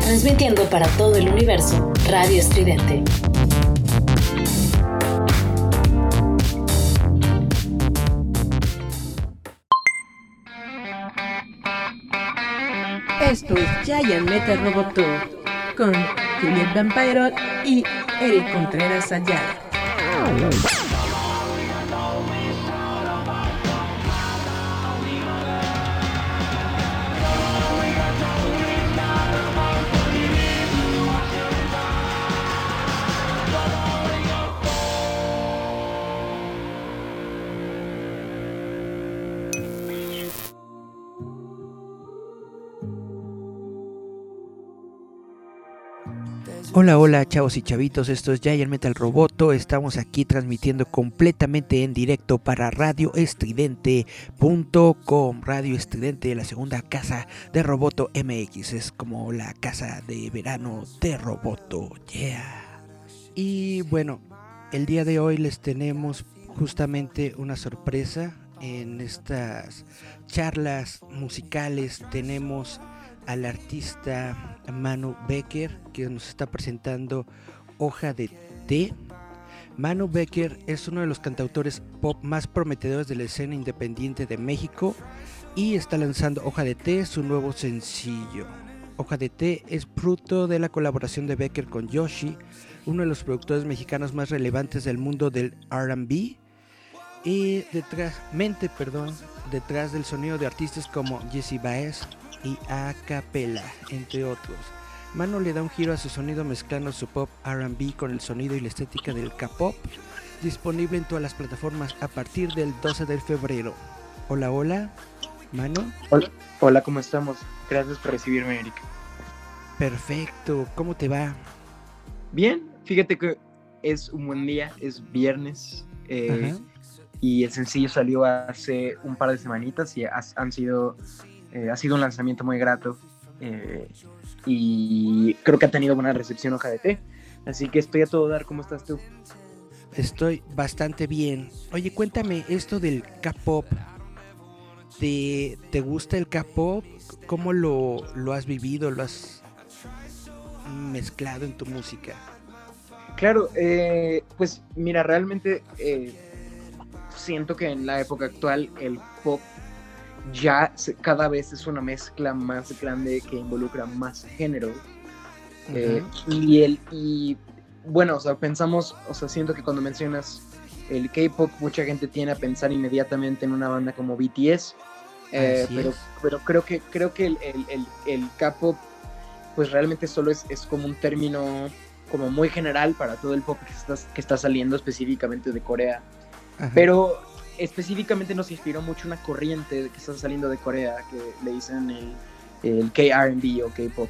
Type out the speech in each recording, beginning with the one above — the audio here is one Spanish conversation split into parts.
Transmitiendo para todo el universo, Radio Estridente. Esto es Giant Metal Roboto con Juliet Vampiro y Eric Contreras Ayala. Hola, hola, chavos y chavitos, esto es Giant Metal Roboto. Estamos aquí transmitiendo completamente en directo para radioestridente.com. Radio Estridente, la segunda casa de Roboto MX. Es como la casa de verano de Roboto. Yeah. Y bueno, el día de hoy les tenemos justamente una sorpresa en estas charlas musicales. Tenemos al artista Manu Becker que nos está presentando Hoja de Té. Manu Becker es uno de los cantautores pop más prometedores de la escena independiente de México y está lanzando Hoja de Té, su nuevo sencillo. Hoja de Té es fruto de la colaboración de Becker con Yoshi, uno de los productores mexicanos más relevantes del mundo del RB. Y detrás, mente, perdón, detrás del sonido de artistas como Jesse Baez, y a capella, entre otros. Mano le da un giro a su sonido mezclando su pop RB con el sonido y la estética del K-pop, disponible en todas las plataformas a partir del 12 de febrero. Hola, hola, Mano. Hola, hola, ¿cómo estamos? Gracias por recibirme, Eric. Perfecto, ¿cómo te va? Bien, fíjate que es un buen día, es viernes. Eh, y el sencillo salió hace un par de semanitas y han sido eh, ha sido un lanzamiento muy grato eh, y creo que ha tenido buena recepción hoja de té. Así que estoy a todo dar. ¿Cómo estás tú? Estoy bastante bien. Oye, cuéntame esto del K-pop. ¿Te, ¿Te, gusta el K-pop? ¿Cómo lo, lo, has vivido? ¿Lo has mezclado en tu música? Claro, eh, pues mira, realmente siento que en la época actual el pop ya cada vez es una mezcla más grande que involucra más géneros. Eh, y el, y bueno, o sea, pensamos, o sea, siento que cuando mencionas el K-pop, mucha gente tiene a pensar inmediatamente en una banda como BTS. Eh, pero, pero creo que creo que el, el, el, K-pop, pues realmente solo es, es, como un término como muy general para todo el pop que está, que está saliendo específicamente de Corea. Pero específicamente nos inspiró mucho una corriente que está saliendo de Corea, que le dicen el, el K-RB o K-pop.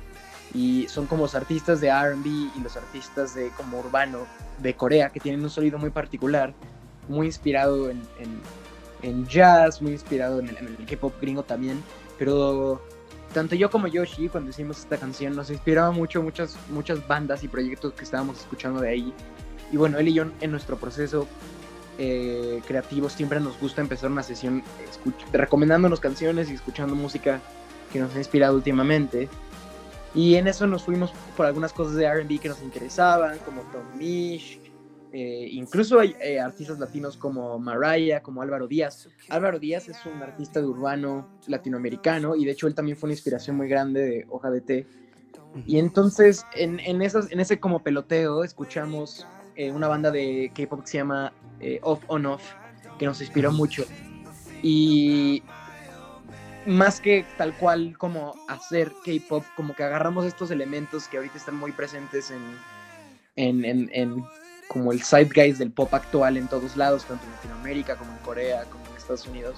Y son como los artistas de RB y los artistas de como urbano de Corea, que tienen un sonido muy particular, muy inspirado en, en, jazz, muy inspirado en el, K-pop gringo también. Pero tanto yo como Yoshi, cuando hicimos esta canción, nos inspiraba mucho muchas, muchas bandas y proyectos que estábamos escuchando de ahí. Y bueno, él y yo en nuestro proceso eh, creativos siempre nos gusta empezar una sesión recomendándonos canciones y escuchando música que nos ha inspirado últimamente. Y en eso nos fuimos por algunas cosas de RB que nos interesaban, como Tom Misch, eh, incluso hay eh, artistas latinos como Mariah, como Álvaro Díaz. Álvaro Díaz es un artista de urbano latinoamericano y de hecho él también fue una inspiración muy grande de Hoja de Té. Y entonces en, en, esas, en ese como peloteo escuchamos una banda de K-pop que se llama eh, Off On Off, que nos inspiró mucho. Y más que tal cual como hacer K-pop, como que agarramos estos elementos que ahorita están muy presentes en, en, en, como el zeitgeist del pop actual en todos lados, tanto en Latinoamérica como en Corea, como en Estados Unidos.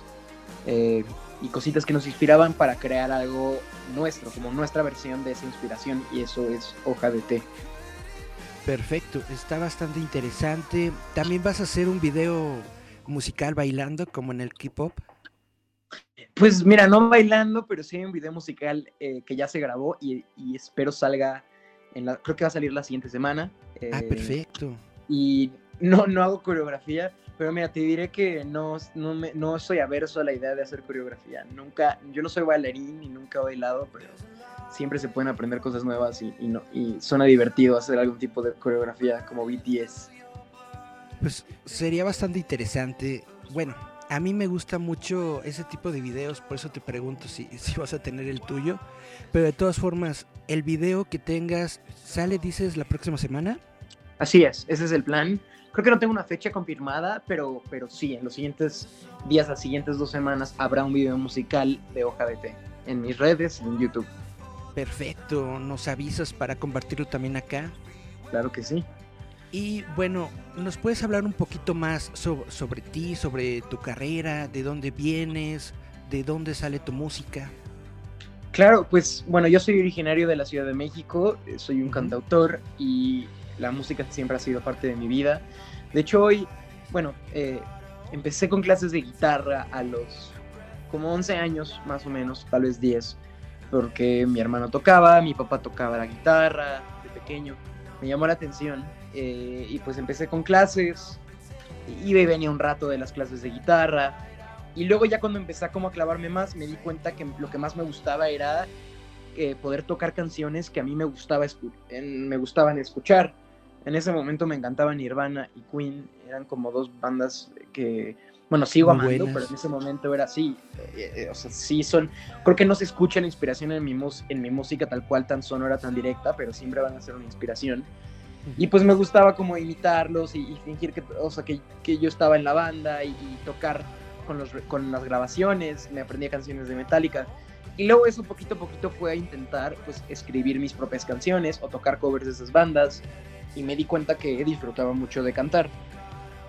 Eh, y cositas que nos inspiraban para crear algo nuestro, como nuestra versión de esa inspiración, y eso es hoja de té. Perfecto, está bastante interesante. ¿También vas a hacer un video musical bailando como en el K-pop? Pues mira, no bailando, pero sí hay un video musical eh, que ya se grabó y, espero salga en la, creo que va a salir la siguiente semana. ah, eh, perfecto. Y no, no hago coreografía, Pero mira, te diré que no, no, me, no soy averso a la idea de hacer coreografía. Nunca, yo no soy bailarín y nunca he bailado, pero siempre se pueden aprender cosas nuevas y, y, no, y suena divertido hacer algún tipo de coreografía como BTS. Pues sería bastante interesante. Bueno, a mí me gusta mucho ese tipo de videos, por eso te pregunto si, si vas a tener el tuyo. Pero de todas formas, el video que tengas, ¿sale, dices, la próxima semana? Así es, ese es el plan. Creo que no tengo una fecha confirmada, pero, pero sí, en los siguientes días, las siguientes dos semanas, habrá un video musical de Hoja de Té en mis redes y en YouTube. Perfecto, nos avisas para compartirlo también acá. Claro que sí. Y bueno, ¿nos puedes hablar un poquito más sobre, sobre ti, sobre tu carrera, de dónde vienes, de dónde sale tu música? Claro, pues bueno, yo soy originario de la Ciudad de México, eh, soy un cantautor y la música siempre ha sido parte de mi vida. De hecho, hoy, bueno, eh, empecé con clases de guitarra a los como 11 años, más o menos, tal vez 10, porque mi hermano tocaba, mi papá tocaba la guitarra de pequeño, me llamó la atención eh, y pues empecé con clases, iba y venía un rato de las clases de guitarra, y luego ya cuando empecé a como a clavarme más, me di cuenta que lo que más me gustaba era eh, poder tocar canciones que a mí me, gustaba me gustaban escuchar. En ese momento me encantaban Nirvana y Queen, eran como dos bandas que, bueno, sigo Muy amando, buenas. pero en ese momento era así. Eh, eh, o sea, sí son, creo que no se escucha la inspiración en mi, en mi música tal cual, tan sonora, tan directa, pero siempre van a ser una inspiración. Y pues me gustaba como imitarlos y, y fingir que, o sea, que, que, yo estaba en la banda y, y tocar con, los, con las grabaciones, me aprendía canciones de Metallica. Y luego eso poquito a poquito fue a intentar pues escribir mis propias canciones o tocar covers de esas bandas y me di cuenta que disfrutaba mucho de cantar.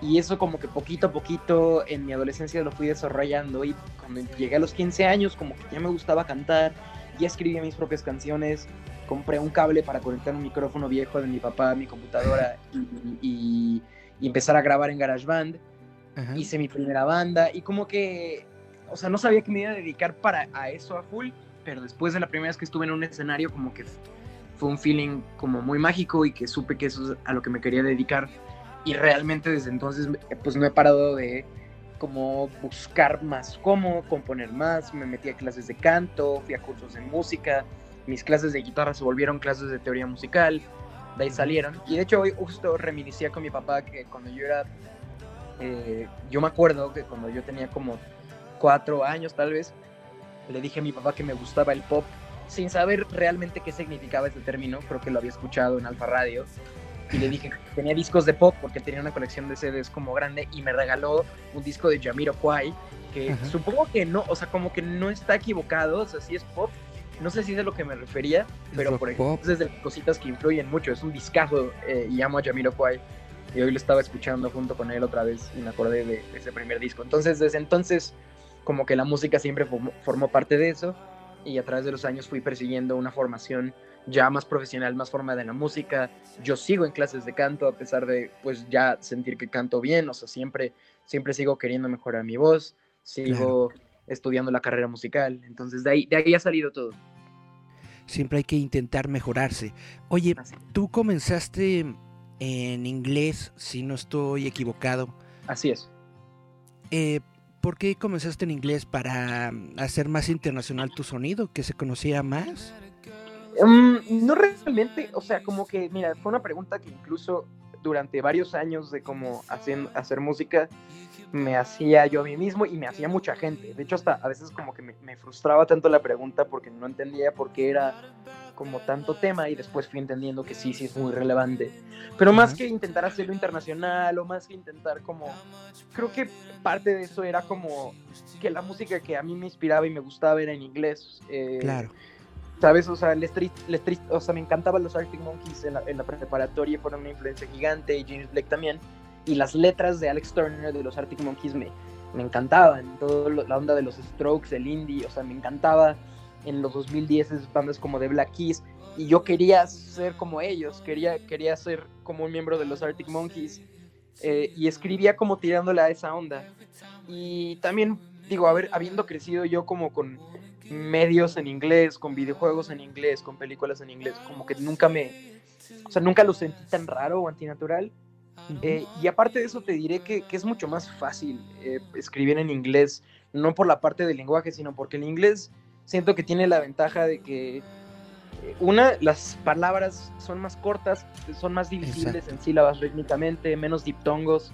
Y eso como que poquito a poquito en mi adolescencia lo fui desarrollando y cuando llegué a los 15 años como que ya me gustaba cantar, ya escribía mis propias canciones, compré un cable para conectar un micrófono viejo de mi papá a mi computadora y, y, y empezar a grabar en GarageBand. Ajá. Hice mi primera banda y como que, o sea, no sabía que me iba a dedicar para a eso a full, pero después de la primera vez que estuve en un escenario como que fue un feeling como muy mágico y que supe que eso es a lo que me quería dedicar. Y realmente desde entonces pues no he parado de como buscar más cómo componer más, me metí a clases de canto, fui a cursos de música, mis clases de guitarra se volvieron clases de teoría musical, de ahí salieron. Y de hecho hoy justo reminiscía con mi papá que cuando yo era eh, yo me acuerdo que cuando yo tenía como cuatro años tal vez, le dije a mi papá que me gustaba el pop, sin saber realmente qué significaba ese término, creo que lo había escuchado en Alfa Radio, y le dije que tenía discos de pop porque tenía una colección de CDs como grande y me regaló un disco de Jamiroquai, que uh -huh. supongo que no, o sea, como que no está equivocado, o sea, sí es pop, no sé si es de lo que me refería, pero por ejemplo, es de las cositas que influyen mucho, es un discazo eh, y amo a Jamiroquai y hoy lo estaba escuchando junto con él otra vez y me acordé de, de ese primer disco. Entonces, desde entonces, como que la música siempre formó, formó, parte de eso y a través de los años fui persiguiendo una formación ya más profesional, más formada en la música. Yo sigo en clases de canto a pesar de pues ya sentir que canto bien, o sea, siempre, siempre sigo queriendo mejorar mi voz, sigo claro. estudiando la carrera musical, entonces de ahí, de ahí ha salido todo. Siempre hay que intentar mejorarse. Oye, Así. tú comenzaste en inglés, si no estoy equivocado. Así es. Eh, ¿Por qué comenzaste en inglés? ¿Para hacer más internacional tu sonido? ¿Que se conocía más? Um, no realmente, o sea, como que, mira, fue una pregunta que incluso durante varios años de como hacer, hacer música me hacía yo a mí mismo y me hacía mucha gente. De hecho, hasta a veces como que me frustraba tanto la pregunta porque no entendía por qué era como tanto tema y después fui entendiendo que sí, sí es muy relevante. Pero más que intentar hacerlo internacional o más que intentar como, creo que parte de eso era como que la música que a mí me inspiraba y me gustaba era en inglés. Eh, claro. ¿Sabes? O sea, les trist, les trist, o sea, me encantaban los Arctic Monkeys en la, en la preparatoria, fueron una influencia gigante y James Blake también. Y las letras de Alex Turner de los Arctic Monkeys me, me encantaban. Toda la onda de los Strokes, el indie, o sea, me encantaba en los 2010 es bandas como de Black Keys y yo quería ser como ellos, quería, quería ser como un miembro de los Arctic Monkeys eh, y escribía como tirándole a esa onda. Y también, digo, haber, habiendo crecido yo como con medios en inglés, con videojuegos en inglés, con películas en inglés, como que nunca me, o sea, nunca lo sentí tan raro o antinatural. Eh, y aparte de eso te diré que, que es mucho más fácil eh, escribir en inglés, no por la parte del lenguaje, sino porque el inglés siento que tiene la ventaja de que, eh, una, las palabras son más cortas, son más divisibles en sílabas rítmicamente, menos diptongos.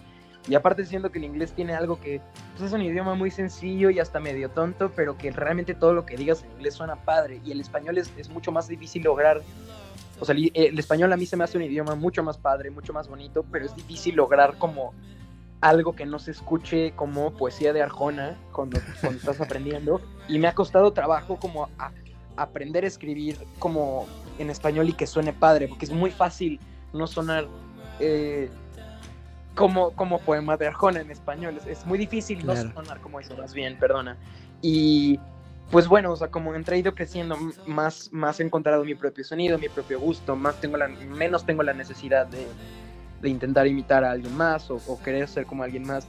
Y aparte siento que el inglés tiene algo que pues, es un idioma muy sencillo y hasta medio tonto, pero que realmente todo lo que digas en inglés suena padre. Y el español es, es mucho más difícil lograr o sea, el, español a mí se me hace un idioma mucho más padre, mucho más bonito, pero es difícil lograr como algo que no se escuche como poesía de Arjona cuando, estás aprendiendo. Y me ha costado trabajo como aprender a escribir como en español y que suene padre, porque es muy fácil no sonar eh, como, como poema de Arjona en español. Es, muy difícil no sonar como eso, más bien, perdona. Y pues bueno, o sea, como he ido creciendo, más, más he encontrado mi propio sonido, mi propio gusto, más tengo la, menos tengo la necesidad de, intentar imitar a alguien más o, querer ser como alguien más.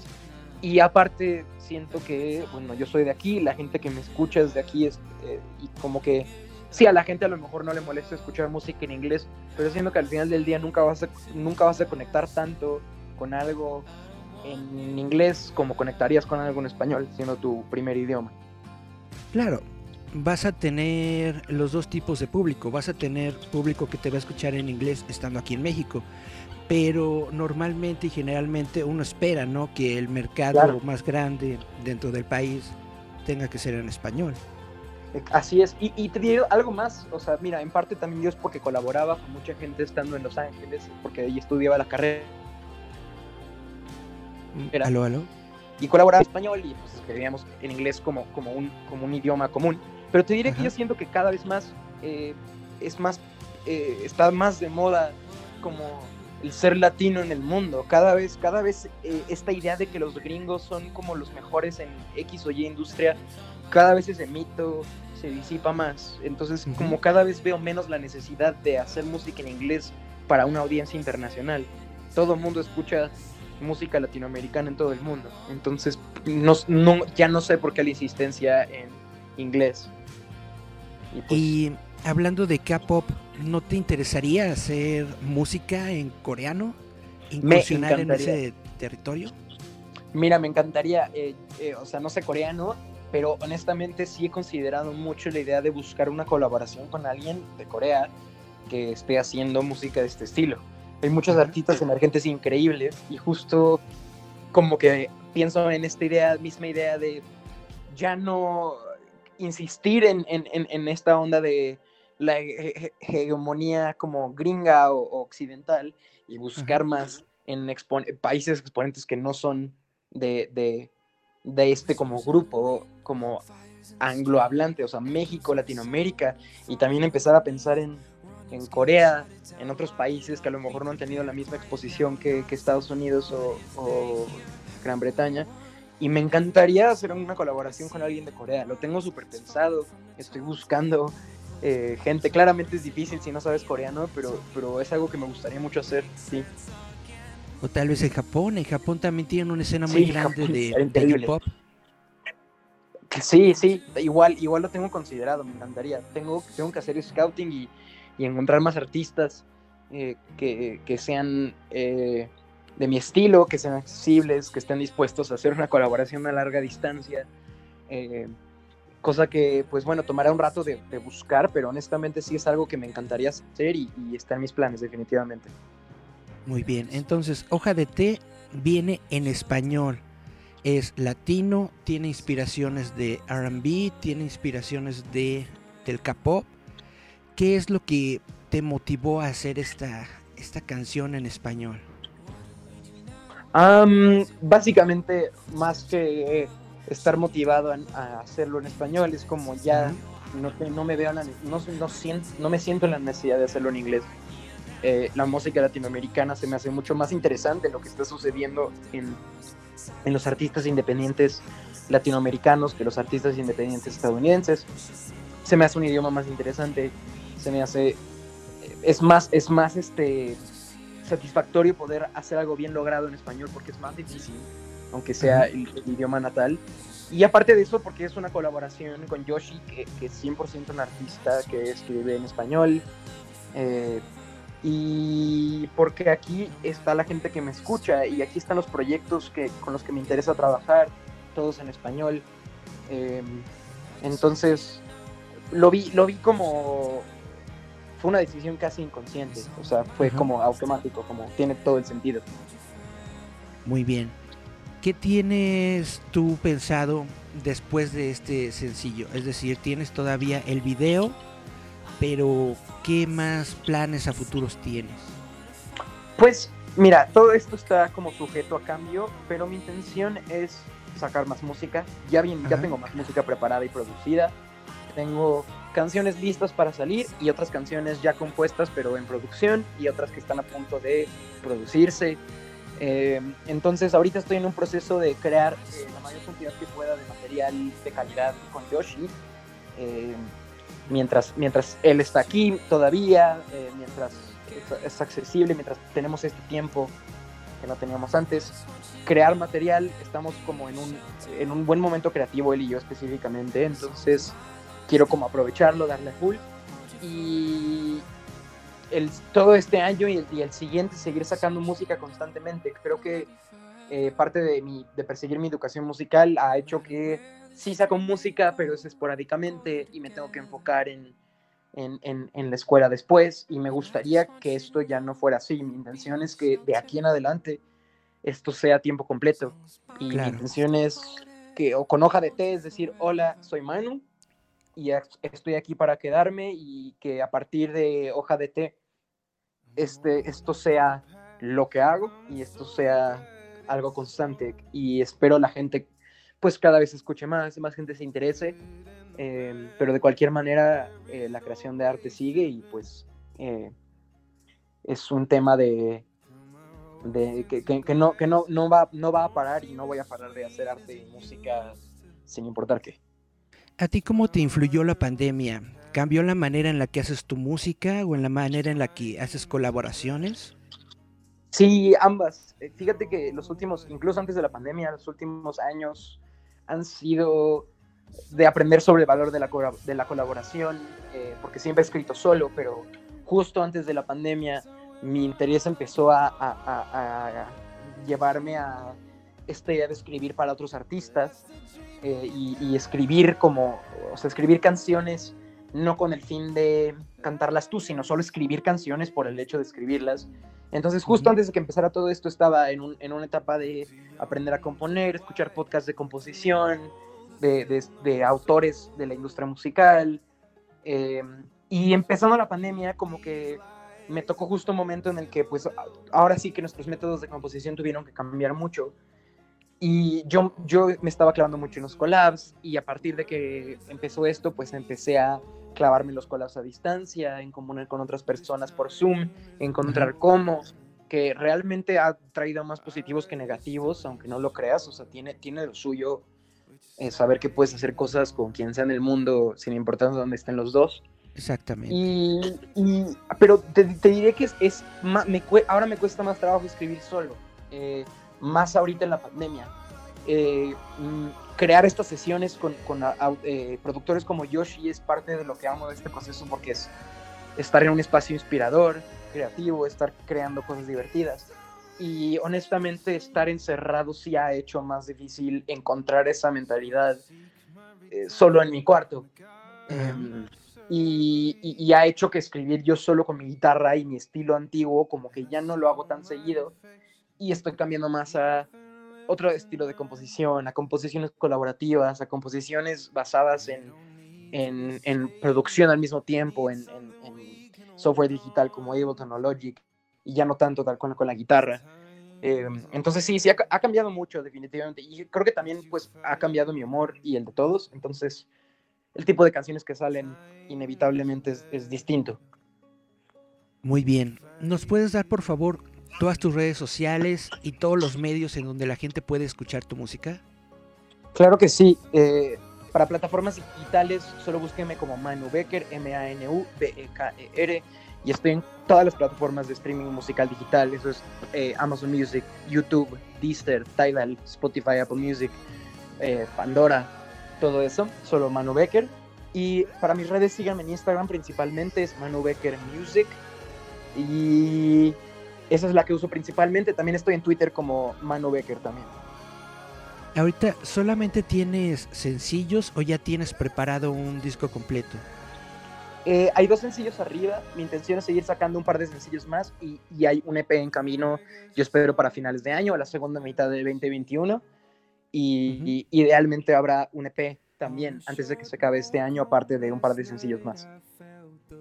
Y aparte siento que, bueno, yo soy de aquí, la gente que me escucha es de aquí, es, eh, y como que, sí, a la gente a lo mejor no le molesta escuchar música en inglés, pero siento que al final del día nunca vas a, nunca vas a conectar tanto con algo en inglés como conectarías con algo en español, siendo tu primer idioma. Claro, vas a tener los dos tipos de público. Vas a tener público que te va a escuchar en inglés estando aquí en México. Pero normalmente y generalmente uno espera, ¿no? Que el mercado más grande dentro del país tenga que ser en español. Así es, y, te digo algo más, o sea, mira, en parte también yo es porque colaboraba con mucha gente estando en Los Ángeles, porque ahí estudiaba la carrera. Era, ¿Aló, aló? y colaboraba en español y pues escribíamos en inglés como, como, un, como un idioma común. Pero te diré que yo siento que cada vez más eh, es más, eh, está más de moda como el ser latino en el mundo. Cada vez, cada vez eh, esta idea de que los gringos son como los mejores en X o Y industria, cada vez ese mito se disipa más. Entonces, como cada vez veo menos la necesidad de hacer música en inglés para una audiencia internacional. Todo el mundo escucha música latinoamericana en todo el mundo. Entonces, no, ya no sé por qué la insistencia en inglés. Y, pues, hablando de K-pop, ¿no te interesaría hacer música en coreano? ¿Incursionar en ese territorio? Mira, me encantaría, eh, eh, o sea, no sé coreano, pero honestamente sí he considerado mucho la idea de buscar una colaboración con alguien de Corea que esté haciendo música de este estilo. Hay muchos artistas emergentes increíbles y justo como que pienso en esta idea, misma idea de ya no insistir en, esta onda de la hegemonía como gringa o, occidental y buscar más en países exponentes que no son de, de, este como grupo, como anglohablante, o sea, México, Latinoamérica, y también empezar a pensar en en Corea, en otros países que a lo mejor no han tenido la misma exposición que, Estados Unidos o, Gran Bretaña. Y me encantaría hacer una colaboración con alguien de Corea. Lo tengo súper pensado, estoy buscando eh, gente. Claramente es difícil si no sabes coreano, pero, pero es algo que me gustaría mucho hacer, sí. O tal vez en Japón. En Japón también tienen una escena muy grande de, de pop Sí, sí, igual, igual lo tengo considerado, me encantaría. Tengo, tengo que hacer scouting y, y encontrar más artistas eh, que, que, sean eh, de mi estilo, que sean accesibles, que estén dispuestos a hacer una colaboración a larga distancia. Eh, cosa que, pues bueno, tomará un rato de, buscar, pero honestamente sí es algo que me encantaría hacer y, y está en mis planes definitivamente. Muy bien, entonces, Hoja de Té viene en español es latino, tiene inspiraciones de RB, tiene inspiraciones de del K-pop ¿Qué es lo que te motivó a hacer esta, esta canción en español? básicamente, más que estar motivado a, hacerlo en español, es como ya no, no, me veo no, no, siento, no me siento en la necesidad de hacerlo en inglés. Eh, la música latinoamericana se me hace mucho más interesante lo que está sucediendo en, en los artistas independientes latinoamericanos que los artistas independientes estadounidenses. Se me hace un idioma más interesante se me hace es más es más este satisfactorio poder hacer algo bien logrado en español porque es más difícil aunque sea el, idioma natal y aparte de eso porque es una colaboración con Yoshi que, que es 100% un artista que escribe en español eh, y porque aquí está la gente que me escucha y aquí están los proyectos que, con los que me interesa trabajar, todos en español. Em, entonces, lo vi, lo vi como... Fue una decisión casi inconsciente, o sea, fue como automático, como tiene todo el sentido. Muy bien. ¿Qué tienes tú pensado después de este sencillo? Es decir, tienes todavía el video, pero ¿qué más planes a futuros tienes? Pues mira, todo esto está como sujeto a cambio, pero mi intención es sacar más música. Ya bien, ya tengo más música preparada y producida. Tengo canciones listas para salir y otras canciones ya compuestas pero en producción y otras que están a punto de producirse. Eh, entonces ahorita estoy en un proceso de crear eh, la mayor cantidad que pueda de material de calidad con Yoshi. Eh, mientras, mientras él está aquí todavía, mientras es, accesible, mientras tenemos este tiempo que no teníamos antes, crear material, estamos como en un, en un buen momento creativo, él y yo específicamente, entonces quiero como aprovecharlo, darle full. Y, todo este año y el, siguiente seguir sacando música constantemente. Creo que eh, parte de, mi, de perseguir mi educación musical ha hecho que sí saco música, pero es esporádicamente y me tengo que enfocar en, en, en, la escuela después y me gustaría que esto ya no fuera así. Mi intención es que de aquí en adelante esto sea tiempo completo y mi intención es que o con hoja de té es decir, hola, soy Manu y estoy aquí para quedarme y que a partir de hoja de té este, esto sea lo que hago y esto sea algo constante y espero la gente pues cada vez escuche más, más gente se interese, em, pero de cualquier manera eh, la creación de arte sigue y pues eh, es un tema de, de que, que, no, que no, no, va, no va a parar y no voy a parar de hacer arte y música sin importar qué. ¿A ti cómo te influyó la pandemia? ¿Cambió la manera en la que haces tu música o en la manera en la que haces colaboraciones? Sí, ambas. Eh, fíjate que los últimos, incluso antes de la pandemia, los últimos años han sido de aprender sobre el valor de la, colaboración, eh, porque siempre he escrito solo, pero justo antes de la pandemia mi interés empezó a, llevarme a esta idea de escribir para otros artistas eh, y, escribir como, o sea, escribir canciones no con el fin de cantarlas tú, sino solo escribir canciones por el hecho de escribirlas. Entonces, justo antes de que empezara todo esto, estaba en, un, en una etapa de aprender a componer, escuchar podcasts de composición, de, de, autores de la industria musical. Em, y empezando la pandemia, como que me tocó justo un momento en el que, pues, ahora sí que nuestros métodos de composición tuvieron que cambiar mucho. Y yo, yo me estaba clavando mucho en los collabs y a partir de que empezó esto, pues empecé a clavarme los collabs a distancia, en componer con otras personas por Zoom, encontrar cómo, que realmente ha traído más positivos que negativos, aunque no lo creas, o sea, tiene, tiene lo suyo eh, saber que puedes hacer cosas con quien sea en el mundo, sin importar dónde estén los dos. Exactamente. Y, pero te, diré que es, es me, ahora me cuesta más trabajo escribir solo, eh, más ahorita en la pandemia. Eh, mm, crear estas sesiones con, eh, productores como Yoshi es parte de lo que amo de este proceso porque es estar en un espacio inspirador, creativo, estar creando cosas divertidas. Y honestamente estar encerrado sí ha hecho más difícil encontrar esa mentalidad eh, solo en mi cuarto. Em, y, y, ha hecho que escribir yo solo con mi guitarra y mi estilo antiguo como que ya no lo hago tan seguido y estoy cambiando más a otro estilo de composición, a composiciones colaborativas, a composiciones basadas en, en, producción al mismo tiempo, en, software digital como Ableton o Logic, y ya no tanto tal con, con la guitarra. Eh, entonces sí, sí, ha, cambiado mucho definitivamente, y creo que también pues ha cambiado mi humor y el de todos, entonces el tipo de canciones que salen inevitablemente es, es distinto. Muy bien, ¿nos puedes dar por favor todas tus redes sociales y todos los medios en donde la gente puede escuchar tu música? Claro que sí. Eh, para plataformas digitales, solo búsquenme como Manu Becker, M-A-N-U-B-E-K-E-R. Y estoy en todas las plataformas de streaming musical digital. Eso es eh, Amazon Music, YouTube, Deezer, Tidal, Spotify, Apple Music, eh, Pandora, todo eso. Solo Manu Becker. Y para mis redes, síganme en Instagram principalmente, es Manu Becker Music. Y esa es la que uso principalmente. También estoy en Twitter como Mano Becker también. Ahorita solamente tienes sencillos o ya tienes preparado un disco completo. Eh, hay dos sencillos arriba. Mi intención es seguir sacando un par de sencillos más y, y, hay un EP en camino. Yo espero para finales de año, a la segunda mitad de 2021. Y, uh -huh. y idealmente habrá un EP también antes de que se acabe este año, aparte de un par de sencillos más.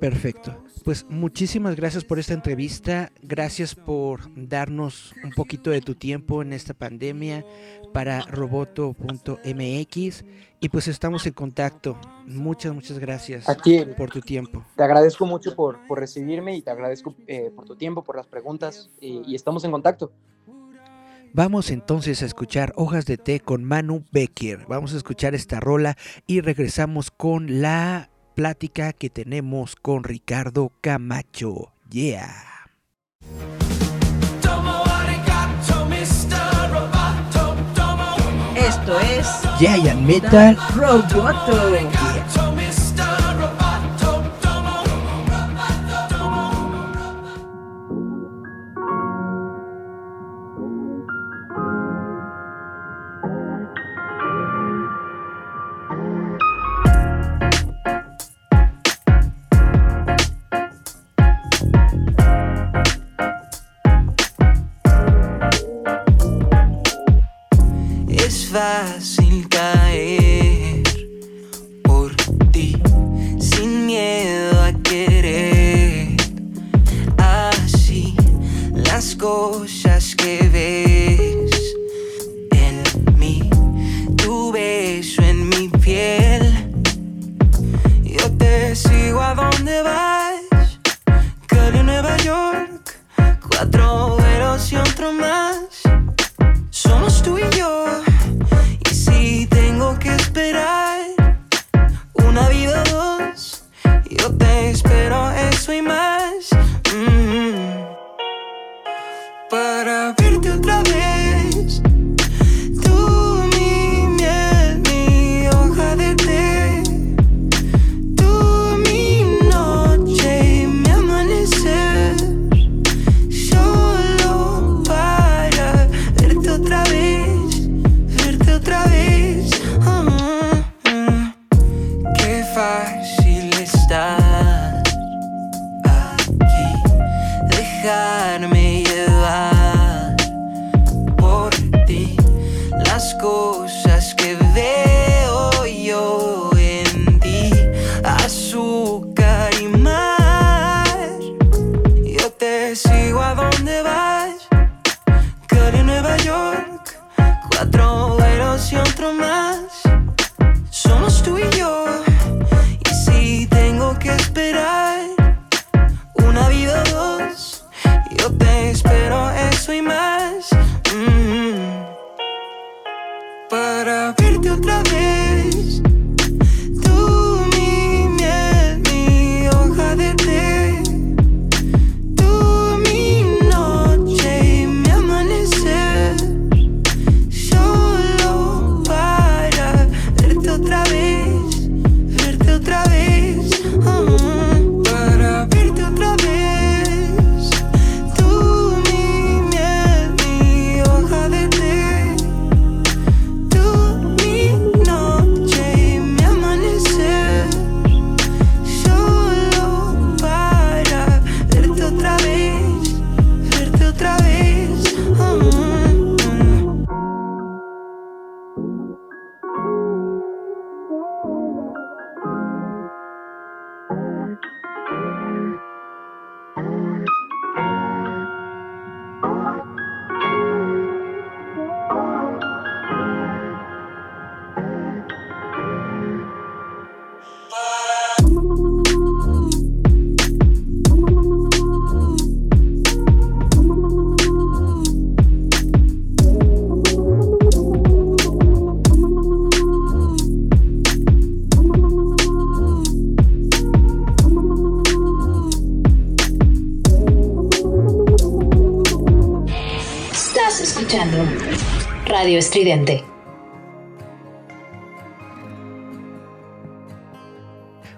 Perfecto. Pues muchísimas gracias por esta entrevista. Gracias por darnos un poquito de tu tiempo en esta pandemia para roboto.mx. Y pues estamos en contacto. Muchas, muchas gracias Aquí, por tu tiempo. Te agradezco mucho por, por recibirme y te agradezco eh, por tu tiempo, por las preguntas. Y, y estamos en contacto. Vamos entonces a escuchar Hojas de Té con Manu Becker. Vamos a escuchar esta rola y regresamos con la plática que tenemos con Ricardo Camacho. Yeah. Esto es Giant Metal Roboto.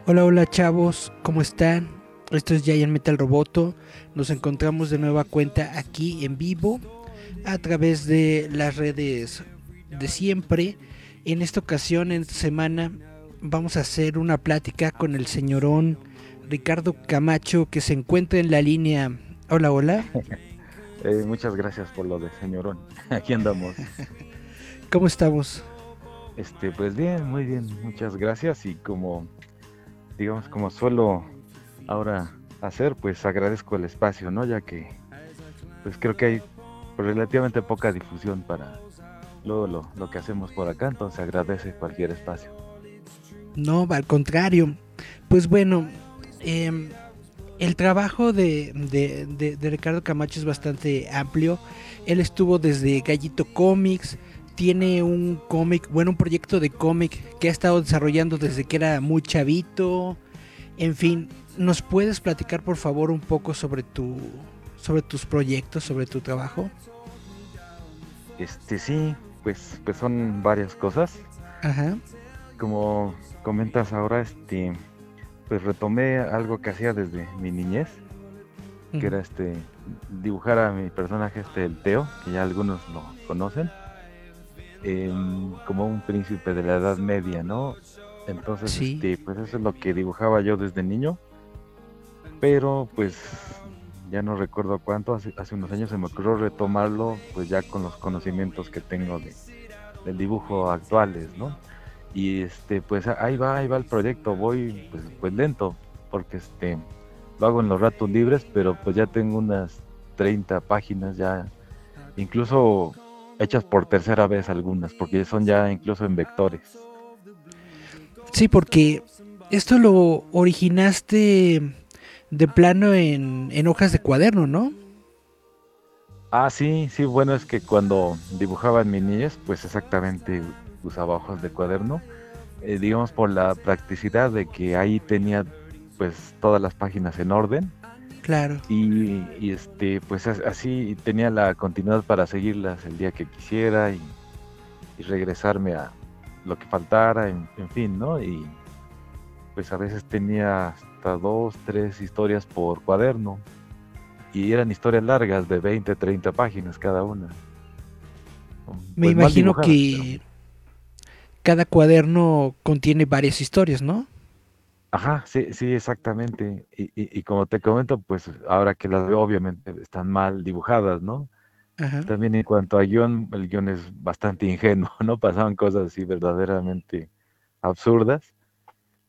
Hola, hola chavos, ¿cómo están? Esto es Giant Metal Roboto. Nos encontramos de nueva cuenta aquí en vivo a través de las redes de siempre. En esta ocasión, en esta semana, vamos a hacer una plática con el señorón Ricardo Camacho que se encuentra en la línea. Hola, hola. Eh, muchas gracias por lo de señorón. Aquí andamos. ¿Cómo estamos? Este, pues bien, muy bien, muchas gracias y como digamos como suelo ahora hacer, pues agradezco el espacio, ¿no? Ya que pues creo que hay relativamente poca difusión para lo, lo, lo que hacemos por acá, entonces agradece cualquier espacio. No, al contrario. Pues bueno, eh, el trabajo de, de, de, de, Ricardo Camacho es bastante amplio. Él estuvo desde Gallito Comics, tiene un cómic, bueno, un proyecto de cómic que ha estado desarrollando desde que era muy chavito. En fin, ¿nos puedes platicar por favor un poco sobre tu sobre tus proyectos, sobre tu trabajo? Este sí, pues pues son varias cosas. Ajá. Como comentas ahora, este pues retomé algo que hacía desde mi niñez, que uh -huh. era este dibujar a mi personaje este el Teo, que ya algunos lo conocen, eh, como un príncipe de la Edad Media, ¿no? Entonces, sí. este, pues eso es lo que dibujaba yo desde niño, pero pues ya no recuerdo cuánto, hace, hace unos años se me ocurrió retomarlo, pues ya con los conocimientos que tengo de, del dibujo actuales, ¿no? y este pues ahí va ahí va el proyecto voy pues, pues lento porque este lo hago en los ratos libres pero pues ya tengo unas 30 páginas ya incluso hechas por tercera vez algunas porque son ya incluso en vectores sí porque esto lo originaste de plano en, en hojas de cuaderno no ah sí sí bueno es que cuando dibujaba en mi niñez pues exactamente usaba hojas de cuaderno, eh, digamos por la practicidad de que ahí tenía pues todas las páginas en orden. Claro. Y, y este pues así tenía la continuidad para seguirlas el día que quisiera y, y regresarme a lo que faltara, en, en, fin, ¿no? Y pues a veces tenía hasta dos, tres historias por cuaderno. Y eran historias largas de 20, 30 páginas cada una. Me pues imagino que... Pero cada cuaderno contiene varias historias, ¿no? Ajá, sí, sí, exactamente. Y, y, y, como te comento, pues ahora que las veo, obviamente están mal dibujadas, ¿no? Ajá. También en cuanto a guion, el guion es bastante ingenuo, ¿no? Pasaban cosas así verdaderamente absurdas.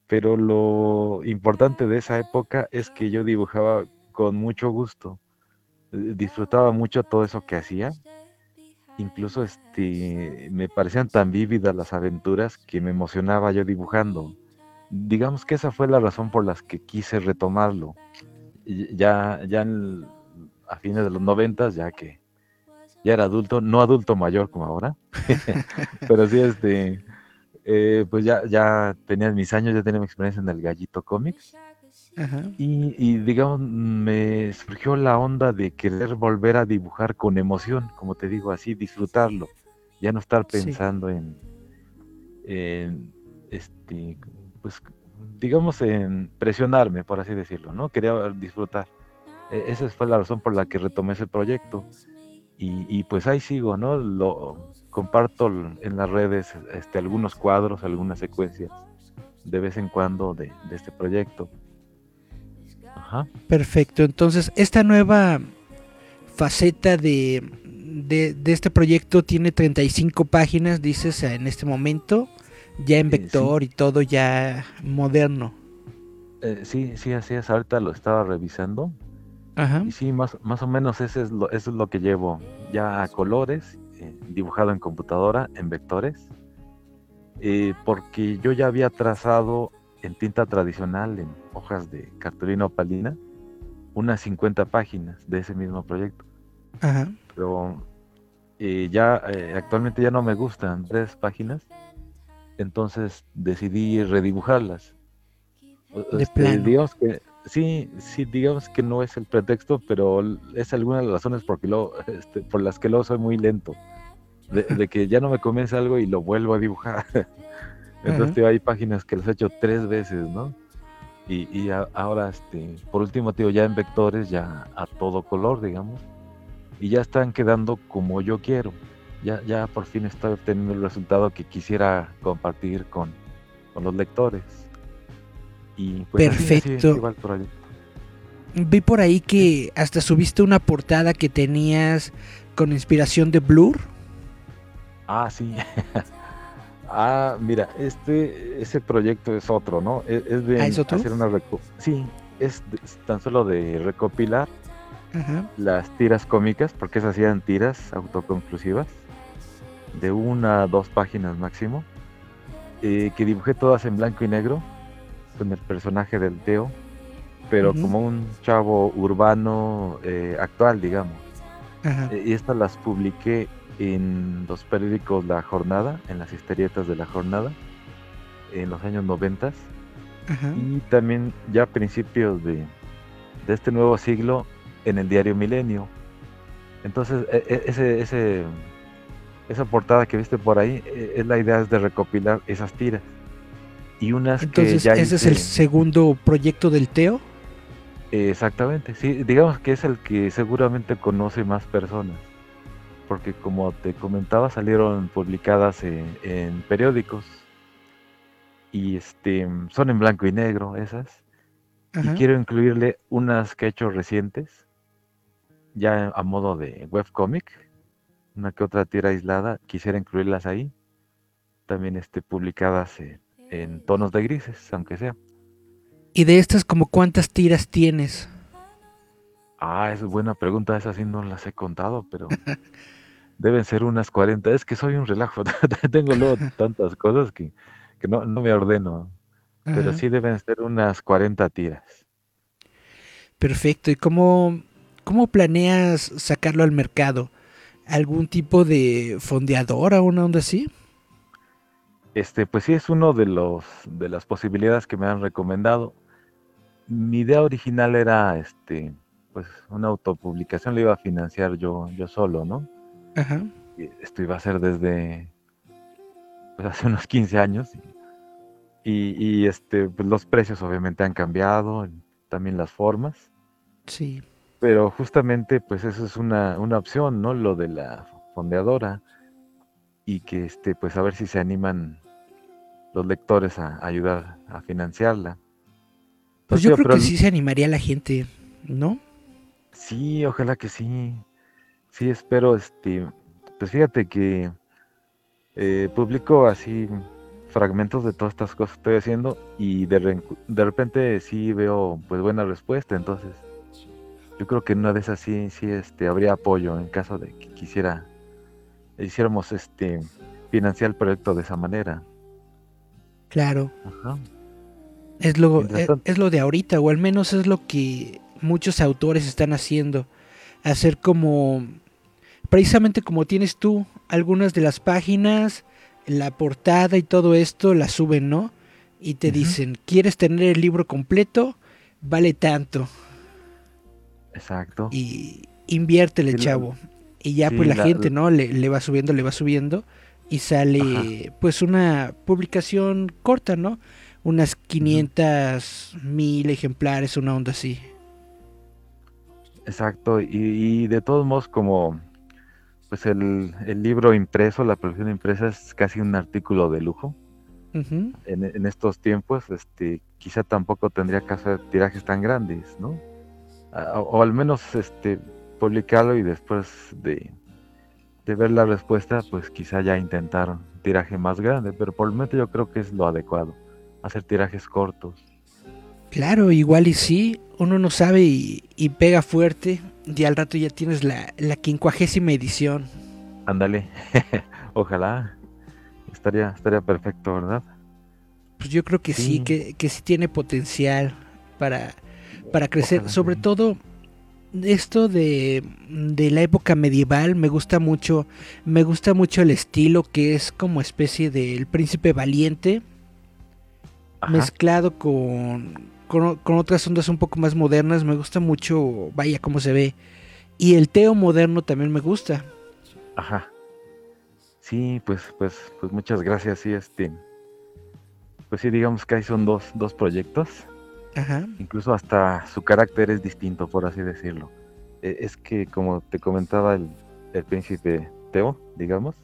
Pero lo importante de esa época es que yo dibujaba con mucho gusto. Disfrutaba mucho todo eso que hacía incluso este, me parecían tan vívidas las aventuras que me emocionaba yo dibujando. Digamos que esa fue la razón por la que quise retomarlo. Ya, ya en, a fines de los noventas, ya que ya era adulto, no adulto mayor como ahora, pero sí, este, eh, pues ya, ya tenía mis años, ya tenía mi experiencia en el Gallito Comics. Ajá. Y, y, digamos, me surgió la onda de querer volver a dibujar con emoción, como te digo, así disfrutarlo, ya no estar pensando sí. en, en, este, pues, digamos, en presionarme, por así decirlo, ¿no? Quería disfrutar. E esa fue la razón por la que retomé ese proyecto. Y, pues ahí sigo, ¿no? Lo comparto en las redes este, algunos cuadros, algunas secuencias de vez en cuando de, este proyecto. Perfecto, entonces esta nueva faceta de, de, de, este proyecto tiene 35 páginas, dices, en este momento, ya en vector eh, sí. y todo ya moderno. Eh, sí, sí, así es, ahorita lo estaba revisando. Ajá. Y sí, más, más o menos ese es lo, eso es lo que llevo, ya a colores, eh, dibujado en computadora, en vectores, porque yo ya había trazado en tinta tradicional, en hojas de cartulina opalina, unas 50 páginas de ese mismo proyecto. Ajá. Pero ya actualmente ya no me gustan tres páginas, entonces decidí redibujarlas. De este. Digamos que, sí, sí, digamos que no es el pretexto, pero es alguna de las razones porque lo, este, por las que luego soy muy lento. De, de, que ya no me comienza algo y lo vuelvo a dibujar. Entonces tío, hay páginas que las he hecho tres veces, ¿no? Y, y a- ahora, este, por último, tío, ya en vectores, ya a todo color, digamos. Y ya están quedando como yo quiero. Ya, ya por fin estoy obteniendo el resultado que quisiera compartir con, con los lectores. Y pues así- así- así Perfecto. Vi por ahí que hasta subiste una portada que tenías con inspiración de Blur. Ah, sí. ah, mira, este, ese proyecto es otro, ¿no? Es, es de Ah, ¿es otro? hacer una Sí, es, de- es tan solo de recopilar Ajá. las tiras cómicas, porque esas eran tiras autoconclusivas, de una a dos páginas máximo, eh, que dibujé todas en blanco y negro, con el personaje del Teo, pero como un chavo urbano eh, actual, digamos. Eh, Y estas las publiqué en los periódicos La Jornada, en las historietas de La Jornada, en los años 90 Ajá. y también ya a principios de, de este nuevo siglo en el diario Milenio. Entonces, e- e- ese, ese, esa portada que viste por ahí, eh, es la idea es de recopilar esas tiras. Y unas Entonces, que ya ese es el segundo proyecto del Teo. Exactamente, sí, digamos que es el que seguramente conoce más personas, porque como te comentaba, salieron publicadas en, en periódicos y este son en blanco y negro esas, Ajá. y quiero incluirle unas que he hecho recientes, ya a modo de webcomic, una que otra tira aislada, quisiera incluirlas ahí, también este, publicadas en, en tonos de grises, aunque sea. Y de estas, como cuántas tiras tienes? Ah, es buena pregunta, esa sí no las he contado, pero deben ser unas 40. Es que soy un relajo, tengo luego tantas cosas que, que no, no me ordeno, pero Ajá. sí deben ser unas 40 tiras. Perfecto. ¿Y cómo, cómo planeas sacarlo al mercado? ¿Algún tipo de fondeadora o una onda así? Este, pues sí es uno de los de las posibilidades que me han recomendado. Mi idea original era este, pues una autopublicación, la iba a financiar yo, yo solo, ¿no? Ajá. Y Esto iba a ser desde pues, hace unos 15 años. Y, y, este, pues, los precios obviamente han cambiado, también las formas. Sí. Pero justamente, pues eso es una, una opción, ¿no? Lo de la fondeadora. Y que, este, pues a ver si se animan los lectores a, a ayudar a financiarla. Pues Pues, yo tío, creo que sí se animaría la gente, ¿no? Sí, ojalá que sí. Sí, espero, este, pues fíjate que eh, publico así fragmentos de todas estas cosas que estoy haciendo y de, de repente sí veo pues buena respuesta, entonces yo creo que en una de esas sí, sí, este, habría apoyo en caso de que quisiera, hiciéramos este, financiar el proyecto de esa manera. Claro. Ajá. Es lo, Mientras es, lo de ahorita, o al menos es lo que muchos autores están haciendo. Hacer como, precisamente como tienes tú, algunas de las páginas, la portada y todo esto, las suben, ¿no? Y te dicen, ¿quieres tener el libro completo? Vale tanto. Exacto. Y inviértele, Sí, chavo. Y ya sí, pues la, la- gente, ¿no? Le, le va subiendo, le va subiendo. Y sale pues una publicación corta, ¿no? Unas 500 mil ejemplares, una onda así. Exacto, y, y de todos modos como pues el, el libro impreso, la producción impresa es casi un artículo de lujo en, en estos tiempos, este, quizá tampoco tendría que hacer tirajes tan grandes, ¿no? A- O, al menos este, publicarlo y después de, de ver la respuesta, pues quizá ya intentar un tiraje más grande, pero por el momento yo creo que es lo adecuado, hacer tirajes cortos. Claro, igual y sí, uno no sabe y, y pega fuerte. Y al rato ya tienes la, la quincuagésima edición. Ándale, ojalá, estaría, estaría perfecto, ¿verdad? Pues yo creo que sí, Sí. que, que sí tiene potencial para, para crecer. Sobre todo esto de, de la época medieval me gusta mucho. Me gusta mucho el estilo que es como especie del príncipe valiente Ajá. mezclado con, con, con otras ondas un poco más modernas. Me gusta mucho, vaya cómo se ve. Y el Teo moderno también me gusta. Ajá. Sí, pues, pues, pues muchas gracias. Sí, este. Pues sí, digamos que ahí son dos, dos proyectos. Ajá. Incluso hasta su carácter es distinto, por así decirlo. E- Es que, como te comentaba el, el príncipe Teo, digamos,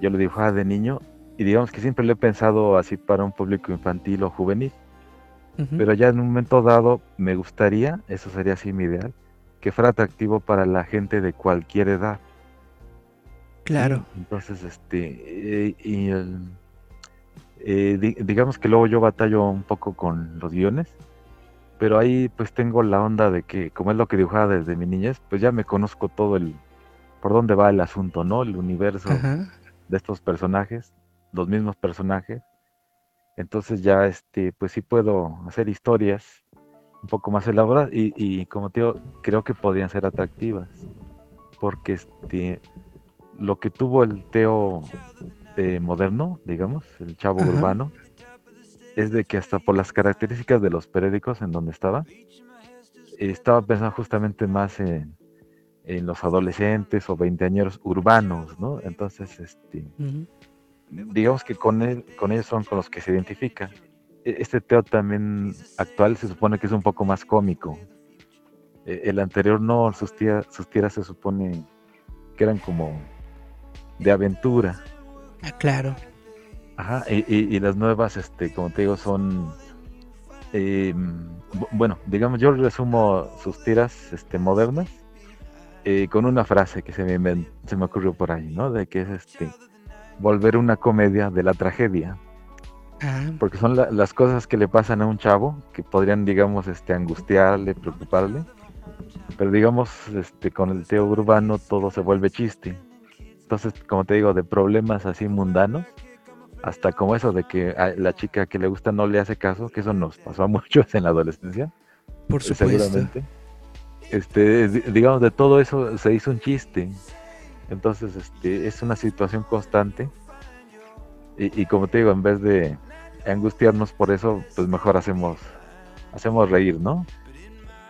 yo lo dibujaba de niño y digamos que siempre lo he pensado así para un público infantil o juvenil. Pero ya en un momento dado me gustaría, eso sería así mi ideal, que fuera atractivo para la gente de cualquier edad. Claro. Entonces, este, eh, y el- eh, di- digamos que luego yo batallo un poco con los guiones, pero ahí pues tengo la onda de que, como es lo que dibujaba desde mi niñez, pues ya me conozco todo el, por dónde va el asunto, ¿no? El universo Ajá. de estos personajes, los mismos personajes. Entonces ya, este, pues sí puedo hacer historias un poco más elaboradas y, y como te digo, creo que podrían ser atractivas. Porque este, lo que tuvo el Teo eh, moderno, digamos, el chavo Ajá. urbano, es de que hasta por las características de los periódicos en donde estaba, estaba pensando justamente más en, en los adolescentes o veinteañeros urbanos, ¿no? Entonces, este, digamos que con él, con ellos son con los que se identifica. E- Este Teo también actual se supone que es un poco más cómico. E- El anterior no, sus, tía- sus tiras se supone que eran como de aventura. Ah, claro. Ajá, y, y- y las nuevas, este, como te digo, son, eh, bu- bueno, digamos, yo resumo sus tiras, este, modernas, eh, con una frase que se me, se me ocurrió por ahí, ¿no? De que es, este, volver una comedia de la tragedia, Ah, porque son la- las cosas que le pasan a un chavo que podrían, digamos, este, angustiarle, preocuparle, pero digamos, este, con el Teo urbano todo se vuelve chiste. Entonces, como te digo, de problemas así mundanos, hasta como eso de que a la chica que le gusta no le hace caso, que eso nos pasó a muchos en la adolescencia, por eh, supuesto. seguramente. Este, di- digamos, de todo eso se hizo un chiste. Entonces, este, es una situación constante. Y, y como te digo, en vez de angustiarnos por eso, pues mejor hacemos, hacemos reír, ¿no?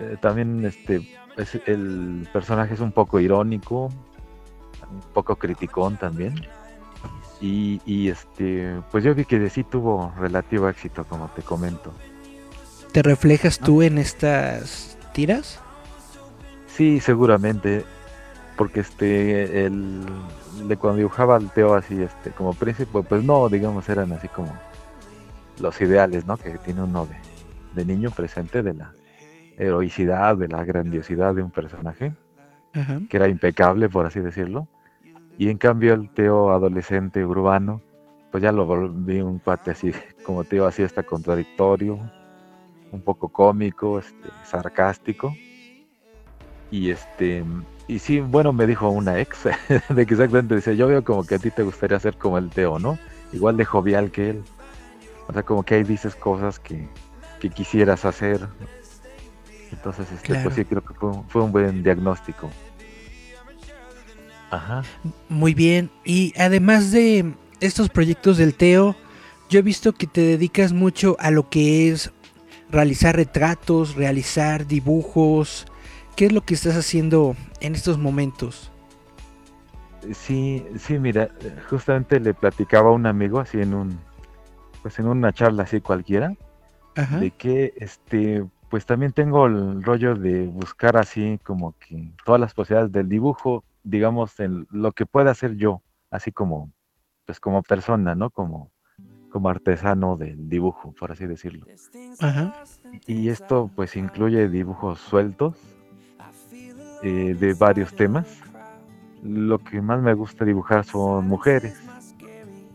Eh, también este, es- el personaje es un poco irónico, un poco criticón también. Y, y, este, pues yo vi que sí tuvo relativo éxito, como te comento. ¿Te reflejas tú en estas tiras? Sí, seguramente. Porque este, el de cuando dibujaba al Teo así, este, como príncipe, pues no, digamos, eran así como los ideales, ¿no? Que tiene uno de, de niño presente de la heroicidad, de la grandiosidad de un personaje, Ajá. que era impecable, por así decirlo. Y en cambio el Teo adolescente urbano, pues ya lo volví un cuate así, como te digo, así hasta contradictorio, un poco cómico, este, sarcástico. Y este, y sí, bueno, me dijo una ex, de que exactamente dice, yo veo como que a ti te gustaría ser como el Teo, ¿no? Igual de jovial que él. O sea, como que ahí dices cosas que, que quisieras hacer. Entonces, este, Claro. pues sí, creo que fue un buen diagnóstico. Ajá. Muy bien. Y además de estos proyectos del Teo, yo he visto que te dedicas mucho a lo que es realizar retratos, realizar dibujos. ¿Qué es lo que estás haciendo en estos momentos? Sí, sí, mira, justamente le platicaba a un amigo así en un, pues en una charla así cualquiera, Ajá. de que este, pues también tengo el rollo de buscar así como que todas las posibilidades del dibujo, digamos, en lo que pueda hacer yo, así como, pues como persona, ¿no? Como, como artesano del dibujo, por así decirlo. Ajá. Y esto pues incluye dibujos sueltos eh, de varios temas. Lo que más me gusta dibujar son mujeres.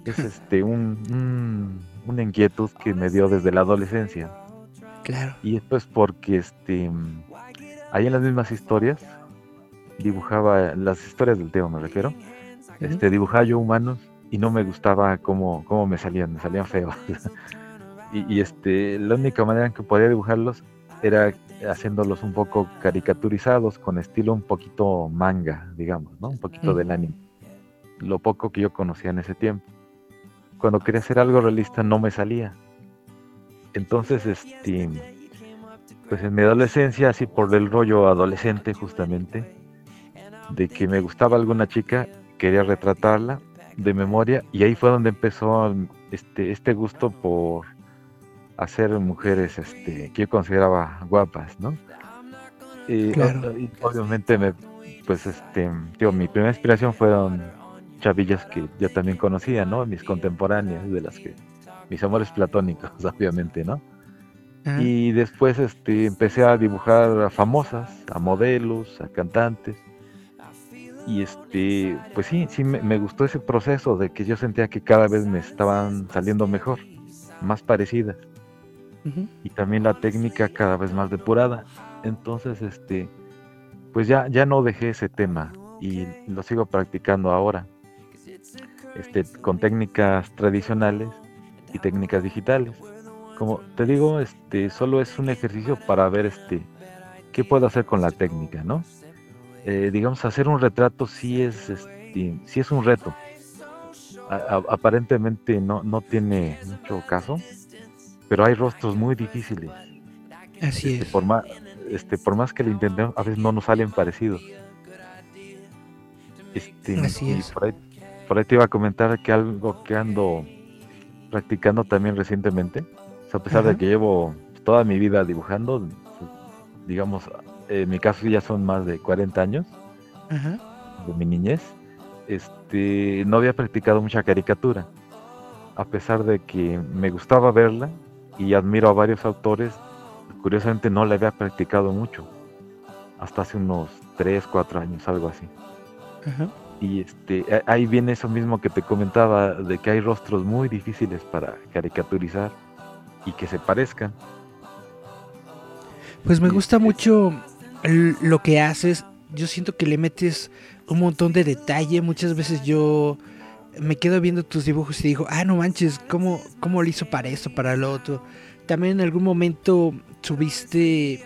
Es este un, un- una inquietud que me dio desde la adolescencia. Claro. Y esto es porque este ahí en las mismas historias dibujaba las historias del Teo me refiero. Este dibujaba yo humanos y no me gustaba cómo, cómo me salían, me salían feos. y, y, este la única manera en que podía dibujarlos era haciéndolos un poco caricaturizados con estilo un poquito manga, digamos, ¿no? Un poquito del anime. Lo poco que yo conocía en ese tiempo. Cuando quería hacer algo realista no me salía. Entonces, este, pues en mi adolescencia, así por el rollo adolescente justamente, de que me gustaba alguna chica, quería retratarla de memoria y ahí fue donde empezó este, este gusto por, hacer mujeres este, que yo consideraba guapas, ¿no? Y, Claro. y obviamente me, pues este, digo, mi primera inspiración fueron chavillas que yo también conocía, ¿no? Mis contemporáneas, de las que, mis amores platónicos, obviamente, ¿no? Y después este, empecé a dibujar a famosas, a modelos, a cantantes. Y este, pues sí, sí me, me gustó ese proceso de que yo sentía que cada vez me estaban saliendo mejor, más parecidas. Y también la técnica cada vez más depurada. Entonces, este, pues ya, ya no dejé ese tema y lo sigo practicando ahora. Este, con técnicas tradicionales y técnicas digitales. Como te digo, este, solo es un ejercicio para ver este, qué puedo hacer con la técnica, ¿no? Eh, digamos, hacer un retrato sí es, este, sí es un reto. A- a- aparentemente no, no tiene mucho caso, pero hay rostros muy difíciles. Así Este, es. por más, este, por más que lo intentemos, a veces no nos salen parecidos. Este, Así y es. Por ahí, por ahí te iba a comentar que algo que ando practicando también recientemente, o sea, a pesar de que llevo toda mi vida dibujando, digamos, en mi caso ya son más de 40 años Ajá. de mi niñez, este, no había practicado mucha caricatura. A pesar de que me gustaba verla y admiro a varios autores, curiosamente no la había practicado mucho. Hasta hace unos 3, 4 años, algo así. Ajá. Y este, ahí viene eso mismo que te comentaba, de que hay rostros muy difíciles para caricaturizar y que se parezcan. Pues me gusta este- mucho lo que haces. Yo siento que le metes un montón de detalle. Muchas veces yo me quedo viendo tus dibujos y digo, ah, no manches, ¿cómo, cómo lo hizo para esto, para lo otro? También en algún momento subiste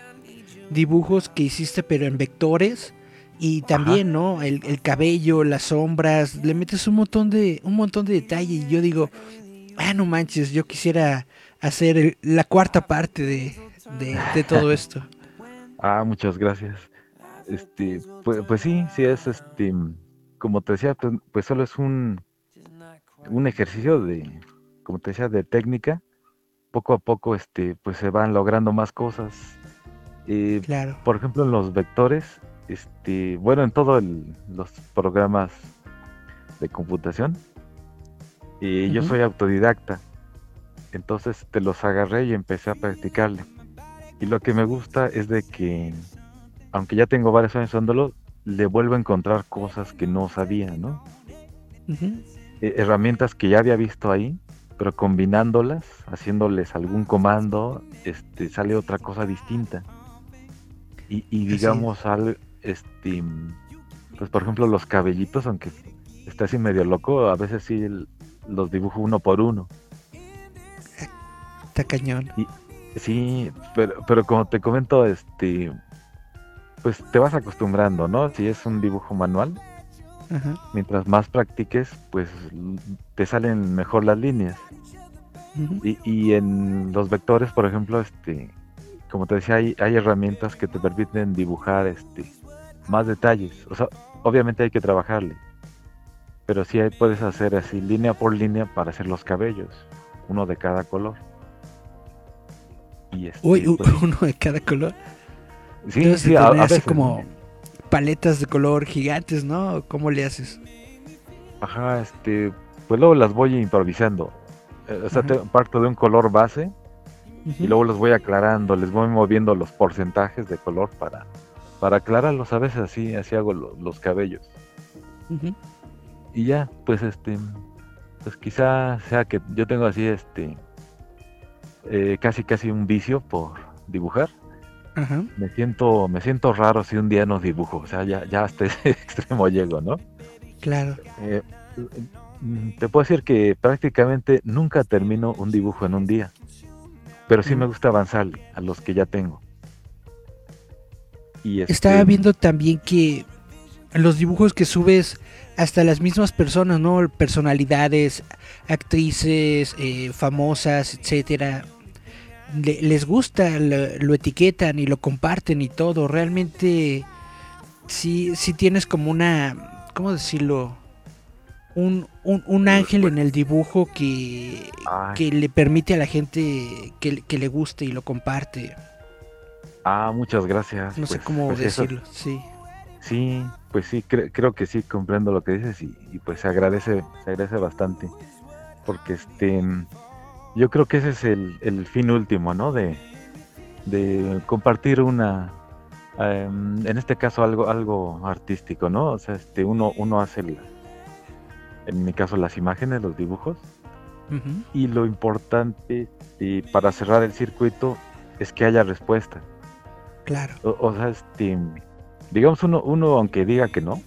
dibujos que hiciste pero en vectores y también, ¿no? El, el cabello, las sombras, le metes un montón de un montón de detalle y yo digo, ah, no manches, yo quisiera hacer el- la cuarta parte de, de, de todo esto. Ah, muchas gracias. Este, pues, pues sí, sí es este, como te decía, pues, pues solo es un, un ejercicio de, como te decía, de técnica. Poco a poco, este, pues se van logrando más cosas. Eh, Claro. por ejemplo, en los vectores, este, bueno, en todos los programas de computación, eh, yo soy autodidacta. Entonces te los agarré y empecé a practicarle. Y lo que me gusta es de que, aunque ya tengo varios años usándolo, le vuelvo a encontrar cosas que no sabía, ¿no? Eh, herramientas que ya había visto ahí, pero combinándolas, haciéndoles algún comando, este, sale otra cosa distinta. Y, digamos, al, este, pues por ejemplo, los cabellitos, aunque está así medio loco, a veces sí el- los dibujo uno por uno. Está cañón. Sí, pero, pero como te comento, este, pues te vas acostumbrando, ¿no? Si es un dibujo manual, Ajá. mientras más practiques, pues te salen mejor las líneas. Y, y en los vectores, por ejemplo, este, como te decía, hay, hay herramientas que te permiten dibujar este, más detalles. O sea, obviamente hay que trabajarle. Pero sí hay- puedes hacer así línea por línea para hacer los cabellos, uno de cada color. Y este, Uy, pues, uno de cada color. sí, de sí, a- a veces, como paletas de color gigantes, ¿no? ¿Cómo le haces? Ajá, este, pues luego las voy improvisando. Eh, O sea, te- parto de un color base y luego los voy aclarando, les voy moviendo los porcentajes de color para, para aclararlos. A veces así, así hago lo- los cabellos. Ujú. Y ya, pues este, pues quizá sea que yo tengo así este, eh, casi casi un vicio por dibujar. Ajá. Me siento, me siento raro si un día no dibujo. O sea, ya, ya hasta ese extremo llego, ¿no? Claro. Eh, mm, te puedo decir que prácticamente nunca termino un dibujo en un día, pero sí me Mm. gusta avanzar a los que ya tengo. Y Estaba este, viendo también que los dibujos que subes hasta las mismas personas, ¿no? Personalidades, actrices, eh, famosas, etcétera. Le- les gusta, lo, lo etiquetan y lo comparten y todo. Realmente sí, sí tienes como una, ¿cómo decirlo? un, un, un ángel en el dibujo que, que le permite a la gente que, que le guste y lo comparte. Ah, muchas gracias. No sé pues, cómo pues eso- decirlo, sí. Sí, pues sí, cre- creo que sí comprendo lo que dices y, y, pues se agradece, se agradece bastante. Porque este yo creo que ese es el, el fin último, ¿no? De, de compartir una em, en este caso algo, algo artístico, ¿no? O sea, este uno, uno hace la- en mi caso las imágenes, los dibujos, y lo importante y para cerrar el circuito es que haya respuesta. Claro. O, o sea, este, digamos uno, uno aunque diga que no,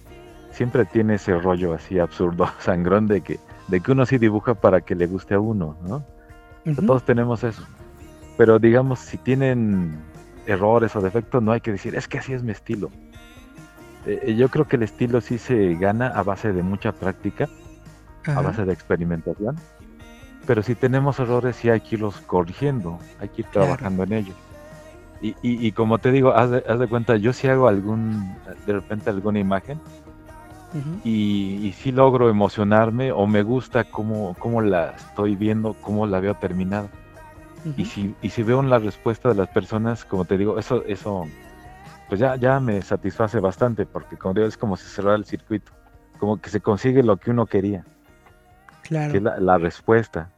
siempre tiene ese rollo así absurdo, sangrón de que, de que uno sí dibuja para que le guste a uno, ¿no? Todos tenemos eso. Pero digamos, si tienen errores o defectos, no hay que decir, es que así es mi estilo. Eh, eh, yo creo que el estilo sí se gana a base de mucha práctica, a base de experimentación. Pero si tenemos errores, sí hay que irlos corrigiendo, hay que ir Claro. trabajando en ello. Y, y, y como te digo, haz de, haz de cuenta, yo sí hago algún, de repente alguna imagen y, y sí logro emocionarme o me gusta cómo, cómo la estoy viendo, cómo la veo terminada. Y si, y si veo la respuesta de las personas, como te digo, eso, eso pues ya, ya me satisface bastante, porque como digo, es como si cerrara el circuito, como que se consigue lo que uno quería, Claro. que es la, la respuesta.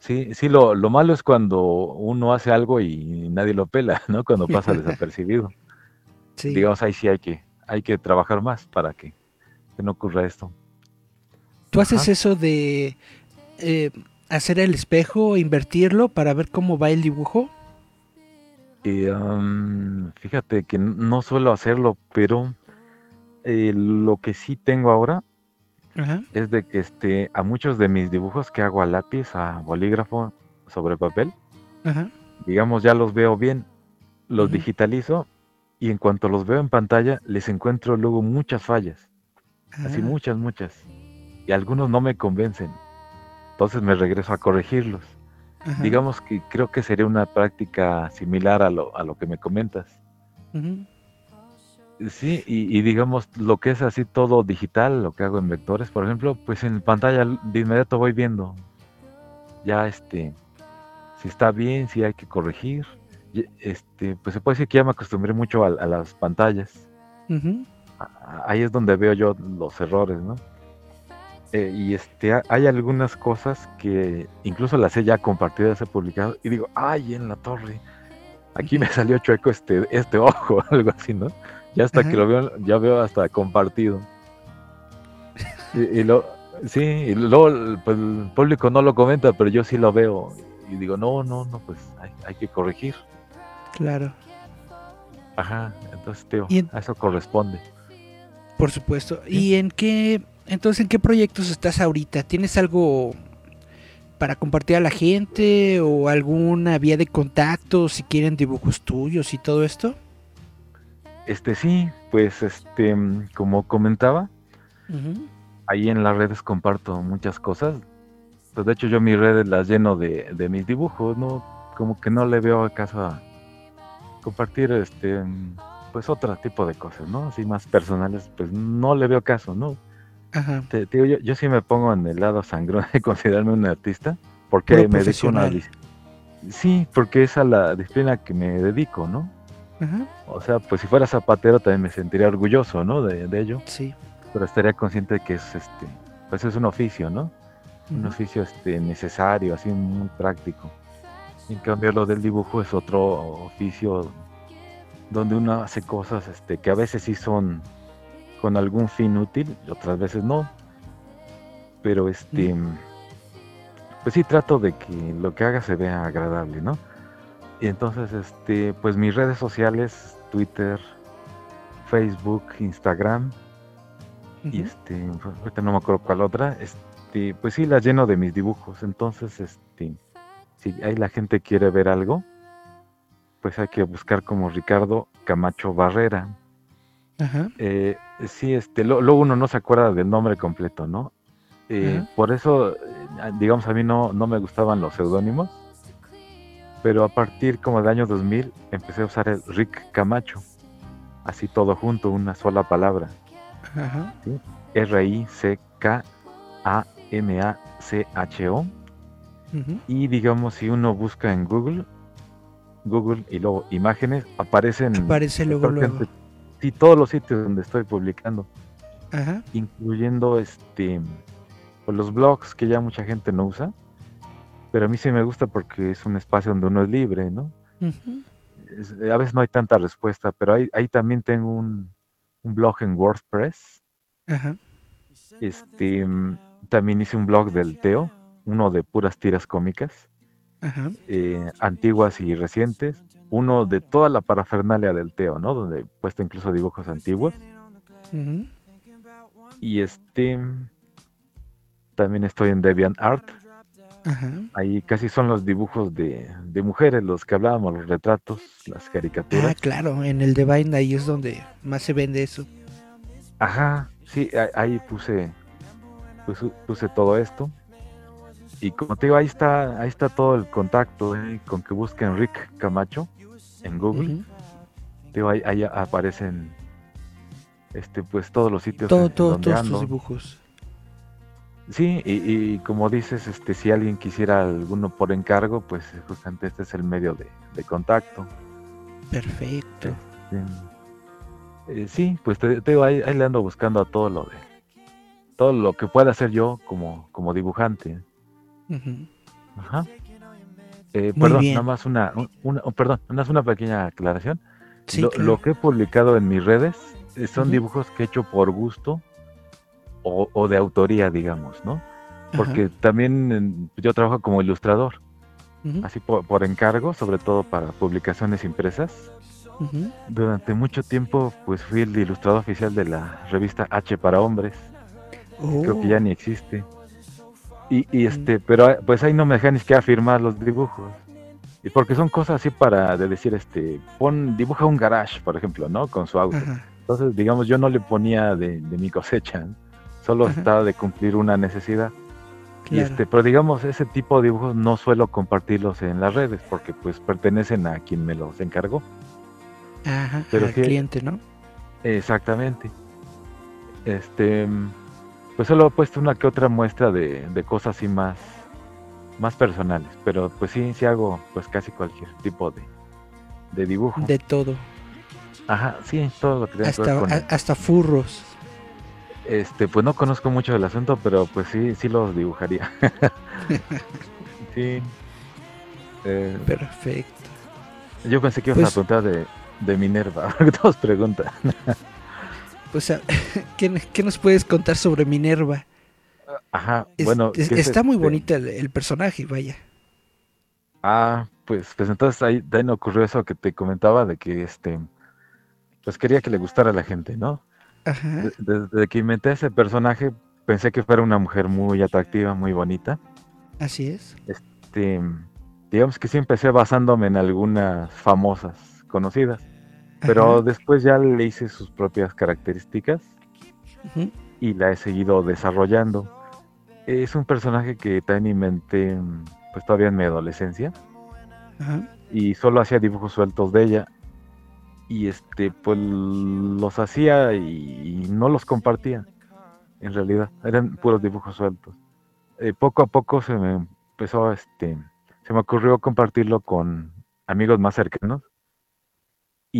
Sí, sí, lo, lo malo es cuando uno hace algo y nadie lo pela, ¿no? Cuando pasa desapercibido. sí. Digamos, ahí sí hay que, hay que trabajar más para que, que no ocurra esto. ¿Tú haces eso de eh, hacer el espejo, invertirlo para ver cómo va el dibujo? Y, am, fíjate que no suelo hacerlo, pero eh, lo que sí tengo ahora Ajá. es de que este, a muchos de mis dibujos que hago a lápiz, a bolígrafo, sobre papel, Ajá. digamos, ya los veo bien, los digitalizo y en cuanto los veo en pantalla, les encuentro luego muchas fallas, así Ah, muchas, muchas, y algunos no me convencen. Entonces me regreso a corregirlos. ajá. Digamos que creo que sería una práctica similar a lo, a lo que me comentas. Sí, y, y digamos lo que es así todo digital, lo que hago en vectores, por ejemplo, pues en pantalla de inmediato voy viendo ya este si está bien, si hay que corregir. Este, pues se puede decir que ya me acostumbré mucho a, a las pantallas. A- a- Ahí es donde veo yo los errores, ¿no? Eh, y este, ha- hay algunas cosas que incluso las he ya compartido, las he publicado, y digo, ay, en la torre, aquí me salió chueco este, este ojo, algo así, ¿no? Ya hasta Ajá. que lo veo, ya veo hasta compartido. Y, y lo, sí, y luego pues, el público no lo comenta, pero yo sí lo veo. Y digo, no, no, no, pues hay, hay que corregir. Claro, Ajá, entonces, tío, en- a eso corresponde. Por supuesto. ¿Y en qué, entonces, en qué proyectos estás ahorita? ¿Tienes algo para compartir a la gente o alguna vía de contacto si quieren dibujos tuyos y todo esto? Este sí, pues este, como comentaba, ahí en las redes comparto muchas cosas. Pues de hecho yo mis redes las lleno de, de mis dibujos, ¿no? Como que no le veo acaso a compartir este pues otro tipo de cosas, ¿no? Así más personales, pues no le veo caso, ¿no? Ajá. Te, te digo, yo, yo sí me pongo en el lado sangrón de considerarme un artista, porque Puro me dedico a una Sí, porque es a la disciplina que me dedico, ¿no? Ajá. O sea, pues si fuera zapatero también me sentiría orgulloso, ¿no? De, de ello, Sí. pero estaría consciente de que es este, pues es un oficio, ¿no? Un oficio este, necesario, así muy práctico. En cambio lo del dibujo es otro oficio donde uno hace cosas este, que a veces sí son con algún fin útil y otras veces no. Pero este, pues sí trato de que lo que haga se vea agradable, ¿no? Y entonces, este, pues mis redes sociales, Twitter, Facebook, Instagram, y este, ahorita no me acuerdo cuál otra, este, pues sí las lleno de mis dibujos, entonces, este, si ahí la gente quiere ver algo, pues hay que buscar como Ricardo Camacho Barrera. Ajá. Eh, sí, este, lo- luego uno no se acuerda del nombre completo, ¿no? Eh. Por eso, eh, digamos, a mí no, no me gustaban los seudónimos, pero a partir como del año 2000 empecé a usar el Rick Camacho, así todo junto, una sola palabra. Ajá. R-I-C-K A-M-A-C-H-O. Ujú. Y digamos, si uno busca en Google, Google y luego imágenes, aparecen Aparece luego, luego. prácticamente, sí, todos los sitios donde estoy publicando, Ajá. incluyendo este pues, los blogs que ya mucha gente no usa. Pero a mí sí me gusta porque es un espacio donde uno es libre, ¿no? Es- a veces no hay tanta respuesta, pero ahí, ahí también tengo un, un blog en WordPress. Ajá. Este, mm, también hice un blog del Teo, uno de puras tiras cómicas, Ajá. eh, antiguas y recientes, uno de toda la parafernalia del Teo, ¿no? Donde he puesto incluso dibujos antiguos. Y este, también estoy en DeviantArt, Ajá. ahí casi son los dibujos de, de mujeres, los que hablábamos, los retratos, las Ah, caricaturas. claro, en el Divine ahí es donde más se vende eso. Ajá, sí, ahí puse, puse, puse todo esto. Y como te digo, ahí está, ahí está todo el contacto, ¿eh? con que busquen Rick Camacho en Google. Te digo, ahí, ahí aparecen este pues todos los sitios Todo, en todo, donde todos tus ando. dibujos. Sí, y, y como dices, este si alguien quisiera alguno por encargo, pues justamente este es el medio de, de contacto. Perfecto. Este, eh, sí, pues te, te digo, ahí, ahí le ando buscando a todo lo de todo lo que pueda hacer yo como, como dibujante. Ajá. Eh, Muy perdón, bien. nada más una, un- una- oh, perdón, nada más una pequeña aclaración. Sí, lo, claro. lo que he publicado en mis redes eh, son dibujos que he hecho por gusto o, o de autoría, digamos, ¿no? Porque Ajá. también yo trabajo como ilustrador, así por, por encargo, sobre todo para publicaciones impresas. Durante mucho tiempo, pues fui el ilustrador oficial de la revista H para hombres. Creo que ya Oh, ni existe. Y, y este, pero ah, pues ahí no me dejan ni siquiera firmar los dibujos. Y porque son cosas así para de decir, este, pon, dibuja un garage, por ejemplo, ¿no? Con su auto. Ajá. Entonces, digamos, yo no le ponía de, de mi cosecha, ¿no? solo Ajá. estaba de cumplir una necesidad. Y este, pero digamos, ese tipo de dibujos no suelo compartirlos en las redes porque pues pertenecen a quien me los encargó. Ajá. pero al sí- cliente, ¿no? Exactamente. Este, mm, pues solo he puesto una que otra muestra de, de cosas así más, más personales, pero pues sí, sí hago pues casi cualquier tipo de, de dibujo. De todo. Ajá, sí, todo lo que tenga que ver Hasta, con a- el- hasta furros. Este, pues no conozco mucho del asunto, pero pues sí, sí los dibujaría. sí. Eh, Perfecto. yo pensé que ibas Pues- a preguntar de, de Minerva, todos preguntan. O sea, ¿qué, qué nos puedes contar sobre Minerva? Ajá, Es- bueno. es- ¿qué es está muy este? bonita el, el personaje, vaya. Ah, pues, pues entonces ahí, de ahí ocurrió eso que te comentaba de que este, pues quería que le gustara a la gente, ¿no? Ajá. De- Desde que inventé ese personaje pensé que fuera una mujer muy atractiva, muy bonita. Así es. Este, digamos que sí empecé basándome en algunas famosas, conocidas, pero Ajá. después ya le hice sus propias características y la he seguido desarrollando. Es un personaje que también inventé pues todavía en mi adolescencia. Ajá. y solo hacía dibujos sueltos de ella y este pues los hacía y, y no los compartía en realidad eran puros dibujos sueltos Eh, poco a poco se me empezó este se me ocurrió compartirlo con amigos más cercanos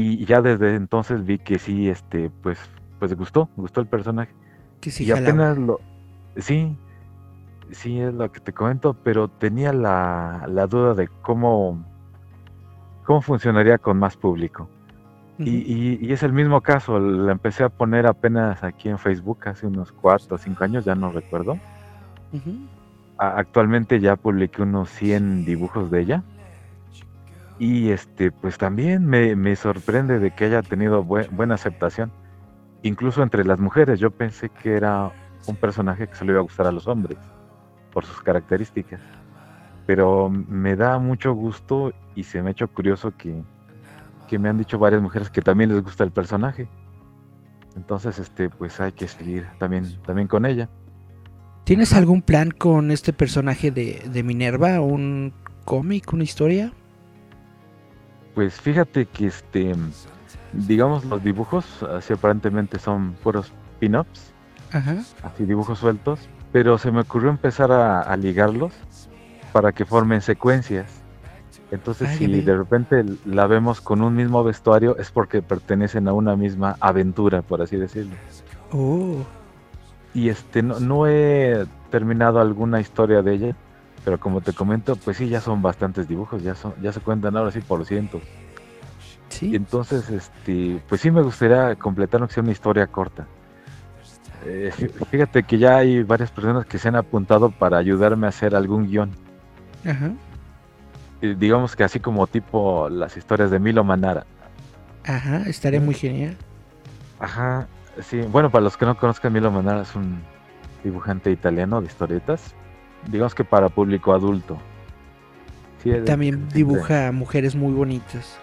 y ya desde entonces vi que sí este pues pues gustó gustó el personaje. Que sí y jalaba. apenas lo sí sí es lo que te comento pero tenía la, la duda de cómo cómo funcionaría con más público. Y, y- y es el mismo caso la empecé a poner apenas aquí en Facebook hace unos cuatro o cinco años ya no recuerdo. Actualmente ya publiqué unos 100 dibujos de ella y este pues también me, me sorprende de que haya tenido bue- buena aceptación incluso entre las mujeres yo pensé que era un personaje que se le iba a gustar a los hombres por sus características pero me da mucho gusto y se me ha hecho curioso que, que me han dicho varias mujeres que también les gusta el personaje entonces este pues hay que seguir también también con ella ¿Tienes algún plan con este personaje de, de Minerva? ¿Un cómic? ¿Una historia? Pues fíjate que este, digamos los dibujos, así aparentemente son puros pin-ups, así dibujos sueltos, pero se me ocurrió empezar a, a ligarlos para que formen secuencias. Entonces, si de repente la vemos con un mismo vestuario, es porque pertenecen a una misma aventura, por así decirlo. Oh, Y este, no, no he terminado alguna historia de ella, pero como te comento, pues sí, ya son bastantes dibujos, ya, son, ya se cuentan ahora sí por cientos. Y sí. entonces, este, pues sí me gustaría completar aunque sea una historia corta. Eh, fí- fíjate que ya hay varias personas que se han apuntado para ayudarme a hacer algún guion. Ajá. Eh, digamos que así como tipo las historias de Milo Manara. Ajá, estaría muy genial. Ajá, sí. Bueno, para los que no conozcan, Milo Manara es un dibujante italiano de historietas. Digamos que para público adulto. Sí, También dibuja mujeres muy bonitas.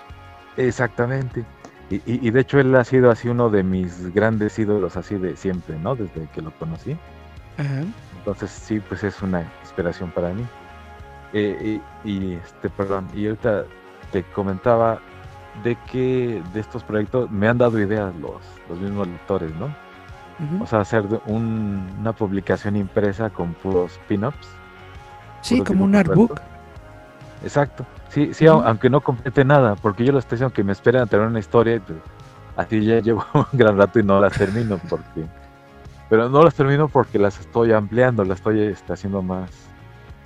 Exactamente. Y, y- y de hecho él ha sido así uno de mis grandes ídolos así de siempre, ¿no? Desde que lo conocí. Ajá. Entonces sí, pues es una inspiración para mí. Eh, y, y, este, perdón, y ahorita te comentaba de que de estos proyectos me han dado ideas los, los mismos lectores, ¿no? Ujú. O sea, hacer un- una publicación impresa con puros pin-ups. sí, como un artbook. Exacto. Sí, sí, aunque no complete nada, porque yo lo estoy diciendo que me esperan a tener una historia pues, así ya llevo un gran rato y no las termino porque... Pero no las termino porque las estoy ampliando, las estoy este, haciendo más,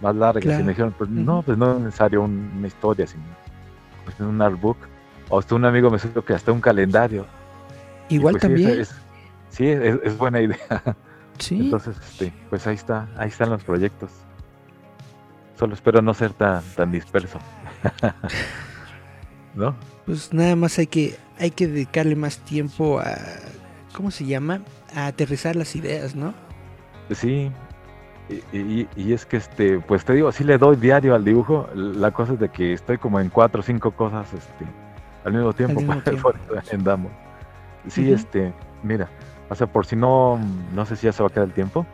más largas. Claro. Y me dijeron, pues no, pues no es necesario un- una historia, sino pues, un artbook. O hasta un amigo me dijo que hasta un calendario. Igual pues, sí, también. es- sí, es, es buena idea. sí. Entonces, este, pues ahí está, ahí están los proyectos. Solo espero no ser tan, tan disperso. ¿No? Pues nada más hay que, hay que dedicarle más tiempo a. ¿Cómo se llama? A aterrizar las ideas, ¿no? Sí. Y, y- y es que este, pues te digo, sí le doy diario al dibujo. La cosa es de que estoy como en cuatro o cinco cosas este, al mismo tiempo. mismo por- tiempo. por. Sí, este, mira, o sea, por si no, no sé si ya se va a quedar el tiempo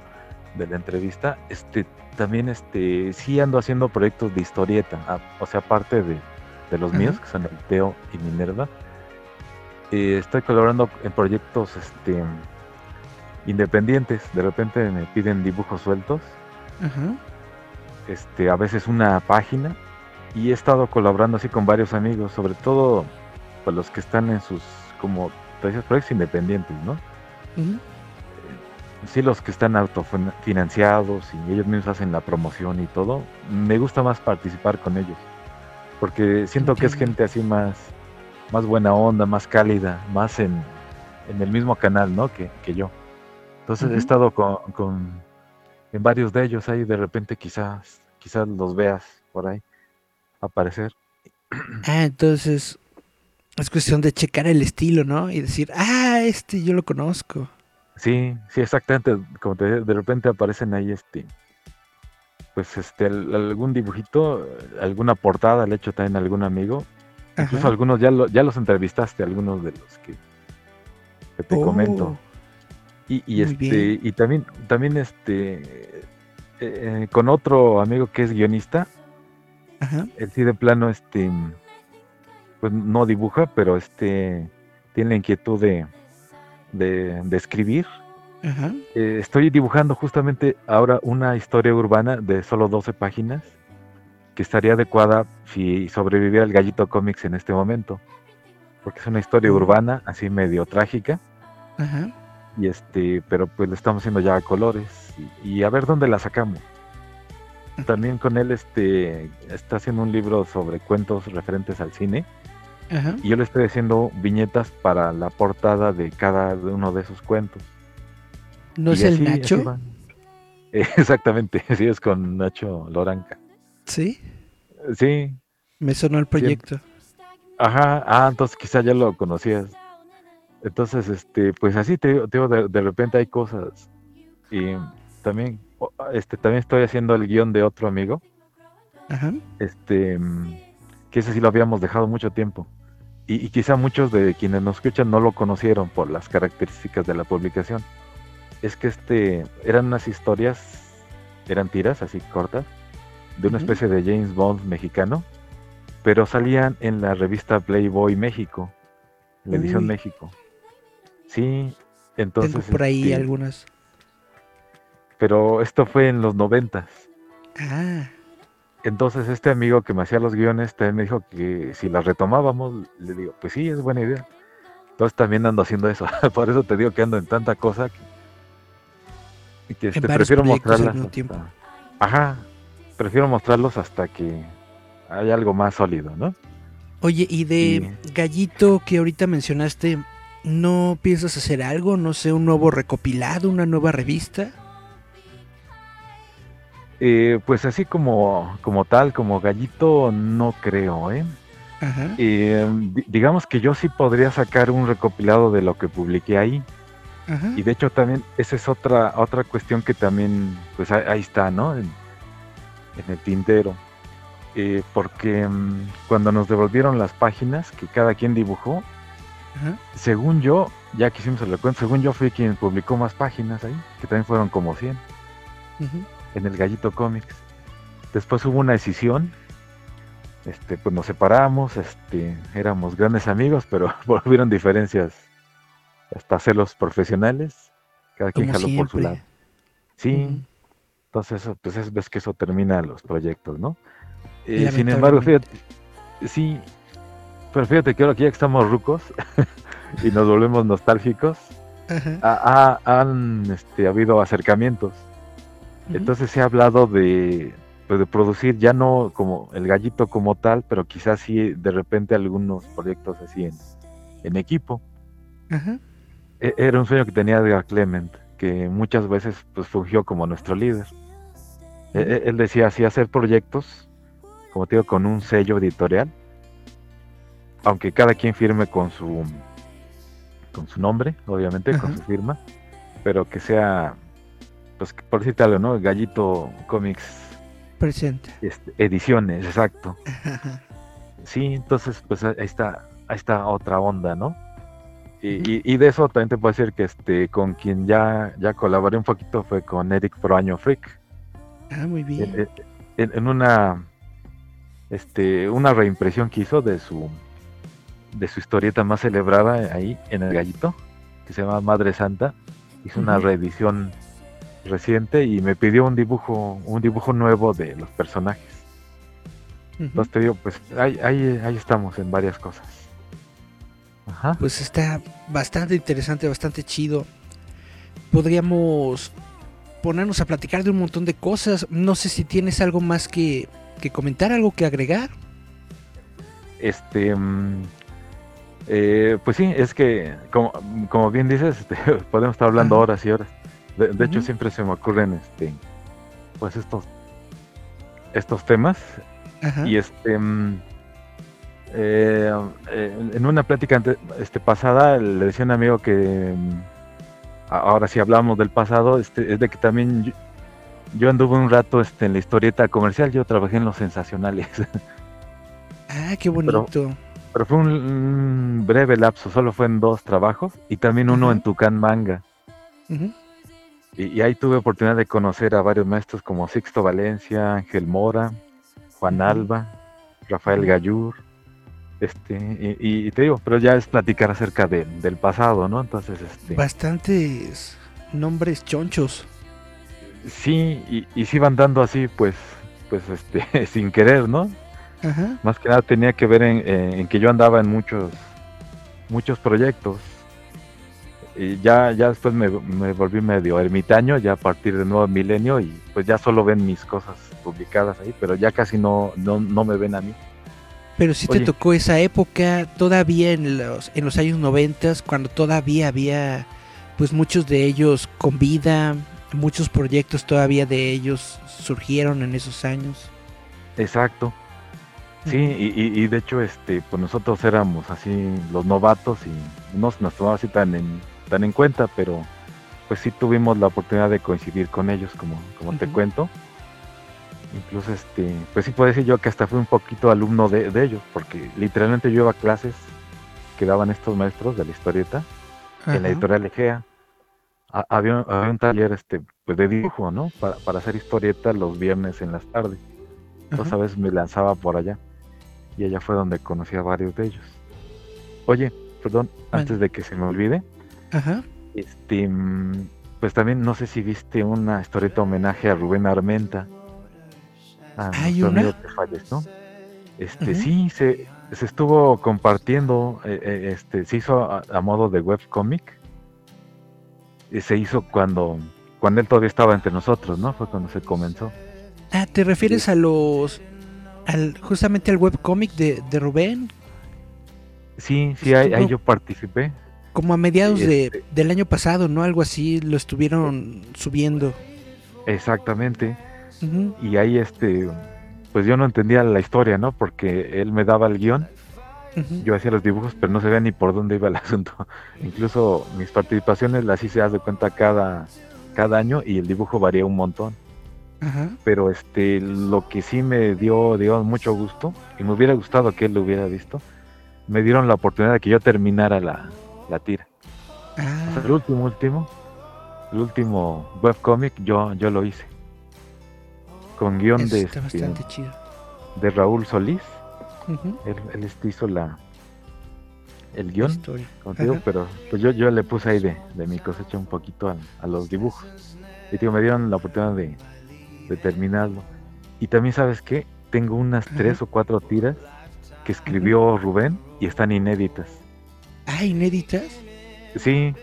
de la entrevista, este, también este, sí ando haciendo proyectos de historieta, a- o sea, aparte de, de los míos, que son el Teo y Minerva, eh, estoy colaborando en proyectos este, independientes, de repente me piden dibujos sueltos, este, a veces una página, y he estado colaborando así con varios amigos, sobre todo pues, los que están en sus, como decías, proyectos independientes, ¿no? Sí los que están autofinanciados y ellos mismos hacen la promoción y todo, me gusta más participar con ellos. Porque siento que es gente así más, más buena onda, más cálida, más en, en el mismo canal, ¿no? Que, que yo. Entonces he estado con, con- en varios de ellos ahí, de repente quizás, quizás los veas por ahí aparecer. Ah, entonces es cuestión de checar el estilo, ¿no? Y decir, ah, este yo lo conozco. Sí, sí, exactamente. Como te decía, de repente aparecen ahí este, pues este, al- algún dibujito, alguna portada, le he hecho también a algún amigo. Incluso Ajá. algunos ya, lo- ya los entrevistaste, algunos de los que, que te comento. Oh, Y, y este, bien. y también, también este, eh, con otro amigo que es guionista, Ajá. él sí de plano, este, pues no dibuja, pero este, tiene la inquietud de, de, de escribir. Eh, estoy dibujando justamente ahora una historia urbana de solo 12 páginas que estaría adecuada si sobreviviera el Gallito Comics en este momento. Porque es una historia urbana, así medio trágica, y este, pero pues lo estamos haciendo ya a colores y, y a ver dónde la sacamos. También con él este está haciendo un libro sobre cuentos referentes al cine Ajá. y yo le estoy haciendo viñetas para la portada de cada uno de esos cuentos. ¿No Y es el así- Nacho? Exactamente, sí, es con Nacho Loranca. Sí. Sí, Me sonó el proyecto. ajá, ah, entonces quizá ya lo conocías. Entonces, este, pues así te digo, de, de repente hay cosas. Y también, este, también estoy haciendo el guion de otro amigo, Ajá. este, mm, que ese sí lo habíamos dejado mucho tiempo. Y, y quizá muchos de quienes nos escuchan no lo conocieron por las características de la publicación. Es que este, eran unas historias, eran tiras así cortas, de una especie de James Bond mexicano, pero salían en la revista Playboy México, en la edición Uy. México. Sí, entonces. Tengo por ahí este, algunas. pero esto fue en los noventas. Ah, Entonces este amigo que me hacía los guiones también me dijo que si las retomábamos, le digo, pues sí, es buena idea. Entonces también ando haciendo eso. Por eso te digo que ando en tanta cosa que, que este, prefiero mostrarlas. hasta-. Ajá, prefiero mostrarlos hasta que haya algo más sólido, ¿no? Oye, y de Gallito que ahorita mencionaste, ¿no piensas hacer algo? No sé, un nuevo recopilado, una nueva revista. Eh, pues así como, como tal, como gallito, no creo, ¿eh? Ajá. Eh, di- digamos que yo sí podría sacar un recopilado de lo que publiqué ahí. Ajá. Y de hecho también esa es otra otra cuestión que también pues ahí, ahí está, ¿no? En, en el tintero. Eh, porque mm, cuando nos devolvieron las páginas que cada quien dibujó, Ajá. según yo, ya que hicimos el recuento, según yo fui quien publicó más páginas ahí, que también fueron como 100 Ujú. En el Gallito Comics. Después hubo una decisión, este, pues nos separamos, este, éramos grandes amigos, pero volvieron diferencias hasta celos profesionales, cada quien Como jaló por su lado. Sí, Ujú. entonces pues es, ves que eso termina los proyectos, ¿no? Eh, sin embargo, fíjate, sí, pero fíjate que ahora que ya estamos rucos y nos volvemos nostálgicos, ha, han este, habido acercamientos. Entonces se ha hablado de, pues, de producir ya no como el gallito como tal, pero quizás sí de repente algunos proyectos así en, en equipo. Ajá. E- Era un sueño que tenía Edgar Clement, que muchas veces pues fungió como nuestro líder. E- e- Él decía así hacer proyectos, como te digo, con un sello editorial, aunque cada quien firme con su con su nombre, obviamente, con su firma, pero que sea, pues por decirte algo, ¿no? Gallito Comics Presente. este, ediciones, exacto. Ajá. Sí, entonces pues ahí está, ahí está otra onda, ¿no? Y, y- y de eso también te puedo decir que este con quien ya, ya colaboré un poquito fue con Eric Proaño Freak. Ah, muy En, bien. en- en una este una reimpresión que hizo de su de su historieta más celebrada ahí en el gallito, que se llama Madre Santa. Hizo una reedición reciente y me pidió un dibujo, un dibujo nuevo de los personajes. Ujú. Entonces te digo, pues ahí, ahí, ahí estamos en varias cosas. Ajá. Pues está bastante interesante, bastante chido. Podríamos ponernos a platicar de un montón de cosas. No sé si tienes algo más que, que comentar, algo que agregar. Este, mm, eh, pues sí, es que como, como bien dices, este, podemos estar hablando Ajá. horas y horas. De, de hecho, siempre se me ocurren, este, pues estos, estos temas. Ajá. Y este, mm, eh, eh, en una plática ante- este, pasada le decía a un amigo que mm, ahora sí hablamos del pasado, este, es de que también yo, yo anduve un rato este, en la historieta comercial, yo trabajé en los sensacionales. Ah, qué bonito. Pero fue un, un breve lapso, solo fue en dos trabajos y también uno Ajá. en Tucán Manga. Ujú. Y, y ahí tuve oportunidad de conocer a varios maestros como Sixto Valencia, Ángel Mora, Juan. Alba, Rafael. Gallur. Este, y, y te digo, pero ya es platicar acerca de- del pasado, ¿no? Entonces, este, Bastantes nombres chonchos. sí, y, y sí van dando así, pues, pues, este, sin querer, ¿no? Ajá. Más que nada tenía que ver en, en- en que yo andaba en muchos, muchos proyectos. Y ya, ya después me, me volví medio ermitaño, ya a partir del nuevo milenio, y pues ya solo ven mis cosas publicadas ahí, pero ya casi no, no, no me ven a mí. Pero sí te tocó esa época, todavía en los, en los años noventas, cuando todavía había pues muchos de ellos con vida, muchos proyectos todavía de ellos surgieron en esos años. Exacto. Sí, y, y- y de hecho, este, pues nosotros éramos así los novatos y no se nos tomaba así tan en, tan en cuenta, pero pues sí tuvimos la oportunidad de coincidir con ellos, como, como te cuento. Incluso, este, pues sí puedo decir yo que hasta fui un poquito alumno de, de ellos, porque literalmente yo iba a clases que daban estos maestros de la historieta en la editorial Egea. Ha- Había, había un taller este, pues de dibujo, ¿no? Para, para hacer historieta los viernes en las tardes. Entonces a veces me lanzaba por allá. Y allá fue donde conocí a varios de ellos. Oye, perdón, antes de que se me olvide, Ajá. este, mm, pues también no sé si viste una historieta homenaje a Rubén Armenta. A ¿Hay una? que falleció. Este, sí, se, se estuvo compartiendo, eh, eh, este, se hizo a, a modo de webcomic. Se hizo cuando, cuando él todavía estaba entre nosotros, ¿no? Fue cuando se comenzó. Ah, ¿te refieres a los... Al, justamente al webcómic de, de Rubén? Sí, sí, ahí, ahí Estuvo- yo participé. Como a mediados Sí, de, este- del año pasado, ¿no? Algo así, lo estuvieron subiendo. Exactamente. Y ahí, este, pues yo no entendía la historia, ¿no? Porque él me daba el guion, yo hacía los dibujos, pero no se veía ni por dónde iba el asunto. Incluso mis participaciones las hice, haz de cuenta, cada, cada año y el dibujo varía un montón. Pero este, lo que sí me dio, digamos, mucho gusto, y me hubiera gustado que él lo hubiera visto, me dieron la oportunidad de que yo terminara la, la tira. O sea, Ah, el último, último, el último webcomic yo, yo lo hice. Con guion eso de, está este, chido. de Raúl Solís. Él, él este hizo la, el guion, Ajá. pero pues yo, yo le puse ahí de, de mi cosecha un poquito a, a los dibujos. Y digo, me dieron la oportunidad de, de terminarlo. Y también, ¿sabes qué? Tengo unas Ajá. tres o cuatro tiras que escribió Rubén y están inéditas. Ah, inéditas. Sí,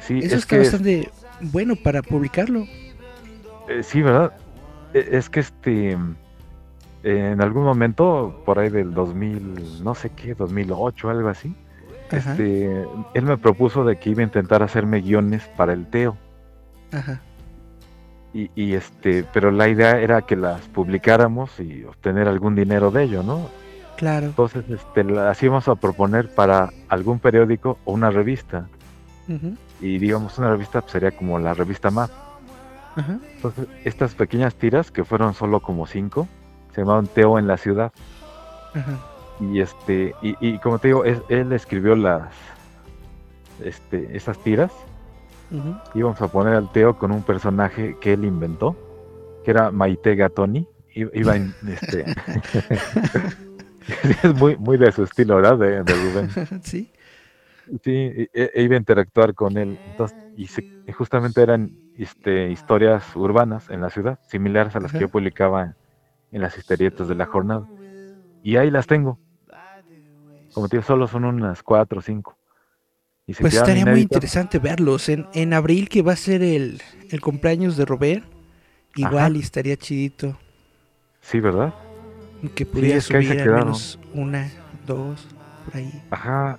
sí, Eso es está que, bastante bueno para publicarlo. eh, sí, ¿verdad? E- Es que este, en algún momento, por ahí del 2000, no sé qué, 2008, algo así, Ajá. este, él me propuso de que iba a intentar hacerme guiones para el Teo. Ajá. Y, y, este, pero la idea era que las publicáramos y obtener algún dinero de ello, ¿no? Claro. Entonces, este, las íbamos a proponer para algún periódico o una revista. Y digamos, una revista pues, sería como la revista MAP. Entonces, estas pequeñas tiras, que fueron solo como cinco, se llamaban Teo en la ciudad. Y este, y, y como te digo, es- él escribió las, este, esas tiras. Íbamos a poner al Teo con un personaje que él inventó, que era Maite Gatoni. Iba en, este, es muy, muy de su estilo, ¿verdad? De, de Rubén. sí. Sí, e- e- iba a interactuar con él. Entonces, y, se- y justamente eran este, historias urbanas en la ciudad, similares a las Ajá. que yo publicaba en las historietas de la jornada. Y ahí las tengo. Como te digo, solo son unas cuatro o cinco. Y se Pues estaría muy interesante verlos. En, en abril, que va a ser el, el cumpleaños de Robert, igual Ajá. y estaría chidito Sí, ¿verdad? Que pudiera es que se subir al menos una, dos, por ahí. Ajá.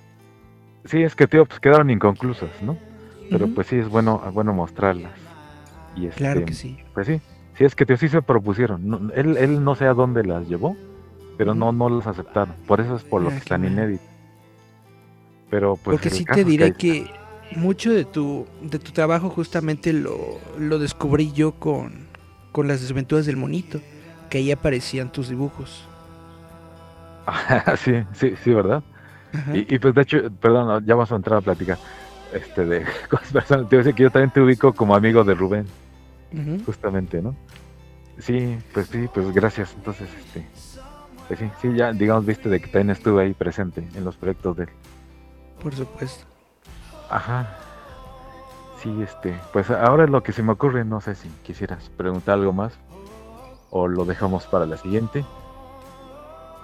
Sí, es que, tío, pues quedaron inconclusas, ¿no? Pero pues sí, es bueno, bueno mostrarlas. Y este, Claro que sí. Pues sí, sí es que tío, sí se propusieron. No- él, él no sé a dónde las llevó, pero no, no las aceptaron. Por eso es por lo Ah, que están mal. inéditas. Pero pues Porque el sí te diré ahí que mucho de tu, de tu trabajo justamente lo, lo descubrí yo con, con las desventuras del monito, que ahí aparecían tus dibujos. sí, sí, sí, ¿verdad? Y, y, pues de hecho, perdón, ya vamos a entrar a platicar este, de cosas personales. Te voy a decir que yo también te ubico como amigo de Rubén, justamente, ¿no? Sí, pues sí, pues gracias. Entonces, este, pues sí, sí, ya digamos, viste de que también estuve ahí presente en los proyectos de él. Por supuesto. Ajá. Sí, este, pues ahora es lo que se me ocurre, no sé si quisieras preguntar algo más o lo dejamos para la siguiente.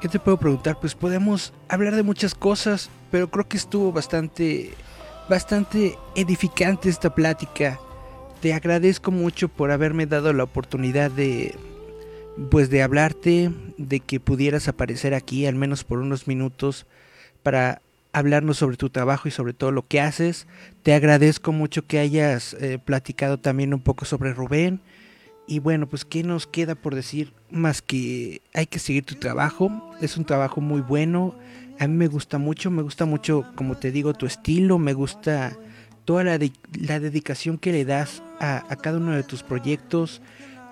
¿Qué te puedo preguntar? Pues podemos hablar de muchas cosas, pero creo que estuvo bastante, bastante edificante esta plática. Te agradezco mucho por haberme dado la oportunidad de, pues de hablarte, de que pudieras aparecer aquí, al menos por unos minutos, para hablarnos sobre tu trabajo y sobre todo lo que haces. Te agradezco mucho que hayas eh, platicado también un poco sobre Rubén. Y bueno, pues ¿qué nos queda por decir? Más que hay que seguir tu trabajo. Es un trabajo muy bueno. A mí me gusta mucho, me gusta mucho, como te digo, tu estilo. Me gusta toda la, de- la dedicación que le das a, a cada uno de tus proyectos.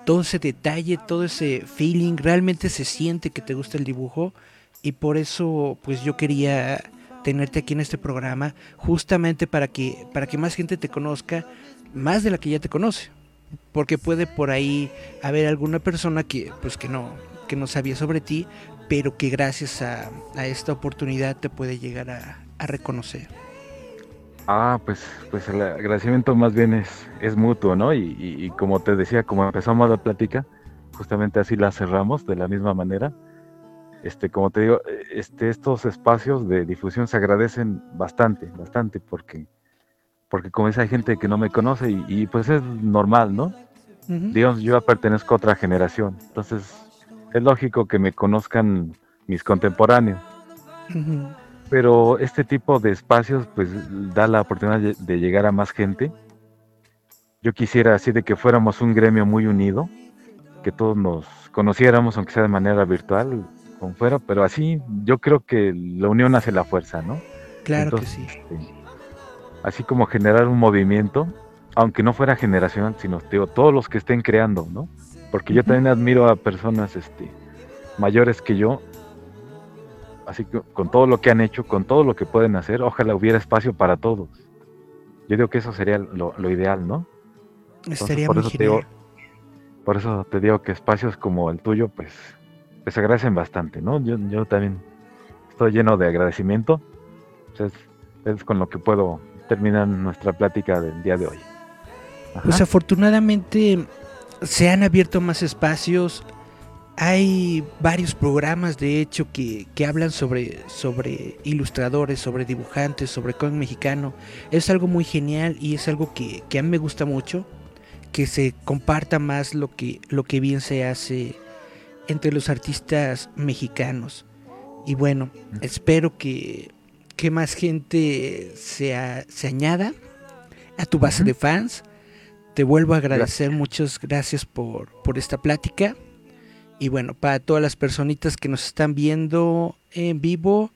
Todo ese detalle, todo ese feeling. Realmente se siente que te gusta el dibujo. Y por eso, pues yo quería tenerte aquí en este programa. Justamente para que, para que más gente te conozca. Más de la que ya te conoce porque puede por ahí haber alguna persona que pues que no que no sabía sobre ti pero que gracias a, esta oportunidad te puede llegar a, reconocer Ah, pues, pues el agradecimiento más bien es, mutuo, ¿no? Y, y- como te decía, como empezamos la plática, justamente así la cerramos de la misma manera. Este, como te digo, eh, este, estos espacios de difusión se agradecen bastante, bastante, porque, porque como dice, hay gente que no me conoce y, y, pues es normal, ¿no? Ujú. Digamos, yo pertenezco a otra generación, entonces es lógico que me conozcan mis contemporáneos. Pero este tipo de espacios pues da la oportunidad de, llegar a más gente. Yo quisiera así de que fuéramos un gremio muy unido, que todos nos conociéramos, aunque sea de manera virtual, como fuera, pero así yo creo que la unión hace la fuerza, ¿no? Claro que sí. este, así como generar un movimiento, aunque no fuera generacional, sino digo, todos los que estén creando, ¿no? Porque yo también admiro a personas este, mayores que yo, así que con todo lo que han hecho, con todo lo que pueden hacer, ojalá hubiera espacio para todos. Yo digo que eso sería lo, lo ideal, ¿no? Entonces, Estaría por muy eso te digo, genial. por eso te digo que espacios como el tuyo, pues, pues agradecen bastante, ¿no? Yo, yo también estoy lleno de agradecimiento. Pues, es, es con lo que puedo terminar nuestra plática del día de hoy. Ajá. Pues afortunadamente se han abierto más espacios. Hay varios programas, de hecho, que, que hablan sobre, sobre ilustradores, sobre dibujantes, sobre cómic mexicano. Es algo muy genial y es algo que, que a mí me gusta mucho. Que se comparta más lo que, lo que bien se hace entre los artistas mexicanos. Y bueno, espero que, que más gente se, a- se añada a tu base de fans. Te vuelvo a agradecer, muchas gracias por, por esta plática. Y bueno, para todas las personitas que nos están viendo en vivo,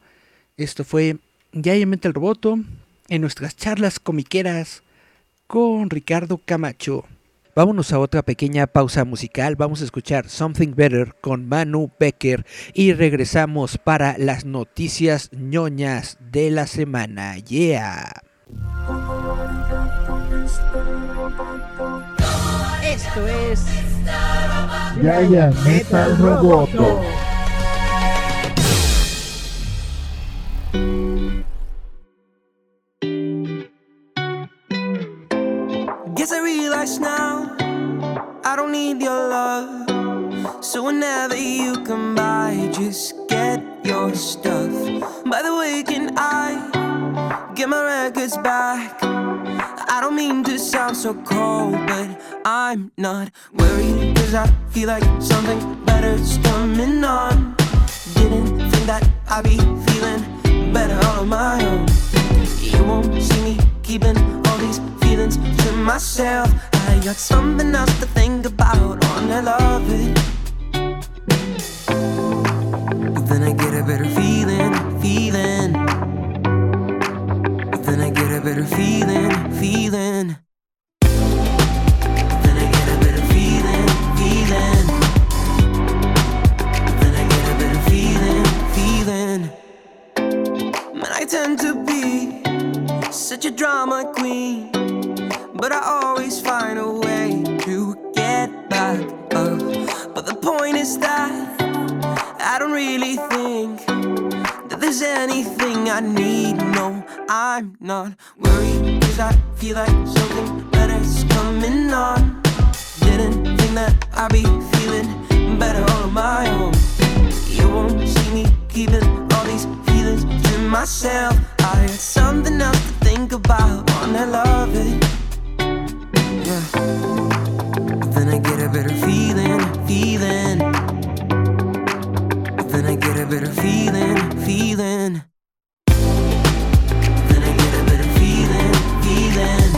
esto fue Diariamente el Roboto en nuestras charlas comiqueras con Ricardo Camacho. Vámonos a otra pequeña pausa musical. Vamos a escuchar Something Better con Manu Becker y regresamos para las noticias ñoñas de la semana. Yeah. Esto es Yaya Metal Roboto. Guess I realize now I don't need your love. So whenever you come by, just get your stuff. By the way, can I get my records back? I don't mean to sound so cold, but I'm not worried. Cause I feel like something better's coming on. Didn't think that I'd be feeling better on my own. You won't see me keeping all these feelings to myself. I got something else to think about on I love it. But then I get a better feeling, feeling. But then I get a better feeling, feeling. Then I get a better feeling, feeling. Then I get a better feeling, feeling. Man, I tend to be such a drama queen, but I always find a way to get back up. But the point is that I don't really think that there's anything I need. No, I'm not worried, cause I feel like something better's coming on. Didn't think that I'd be feeling better on my own. You won't see me keeping all these feelings to myself. I got something else to think about, I love it. Then I get a better feeling, feeling. Then I get a better feeling, feeling. Then I get a better feeling, feeling.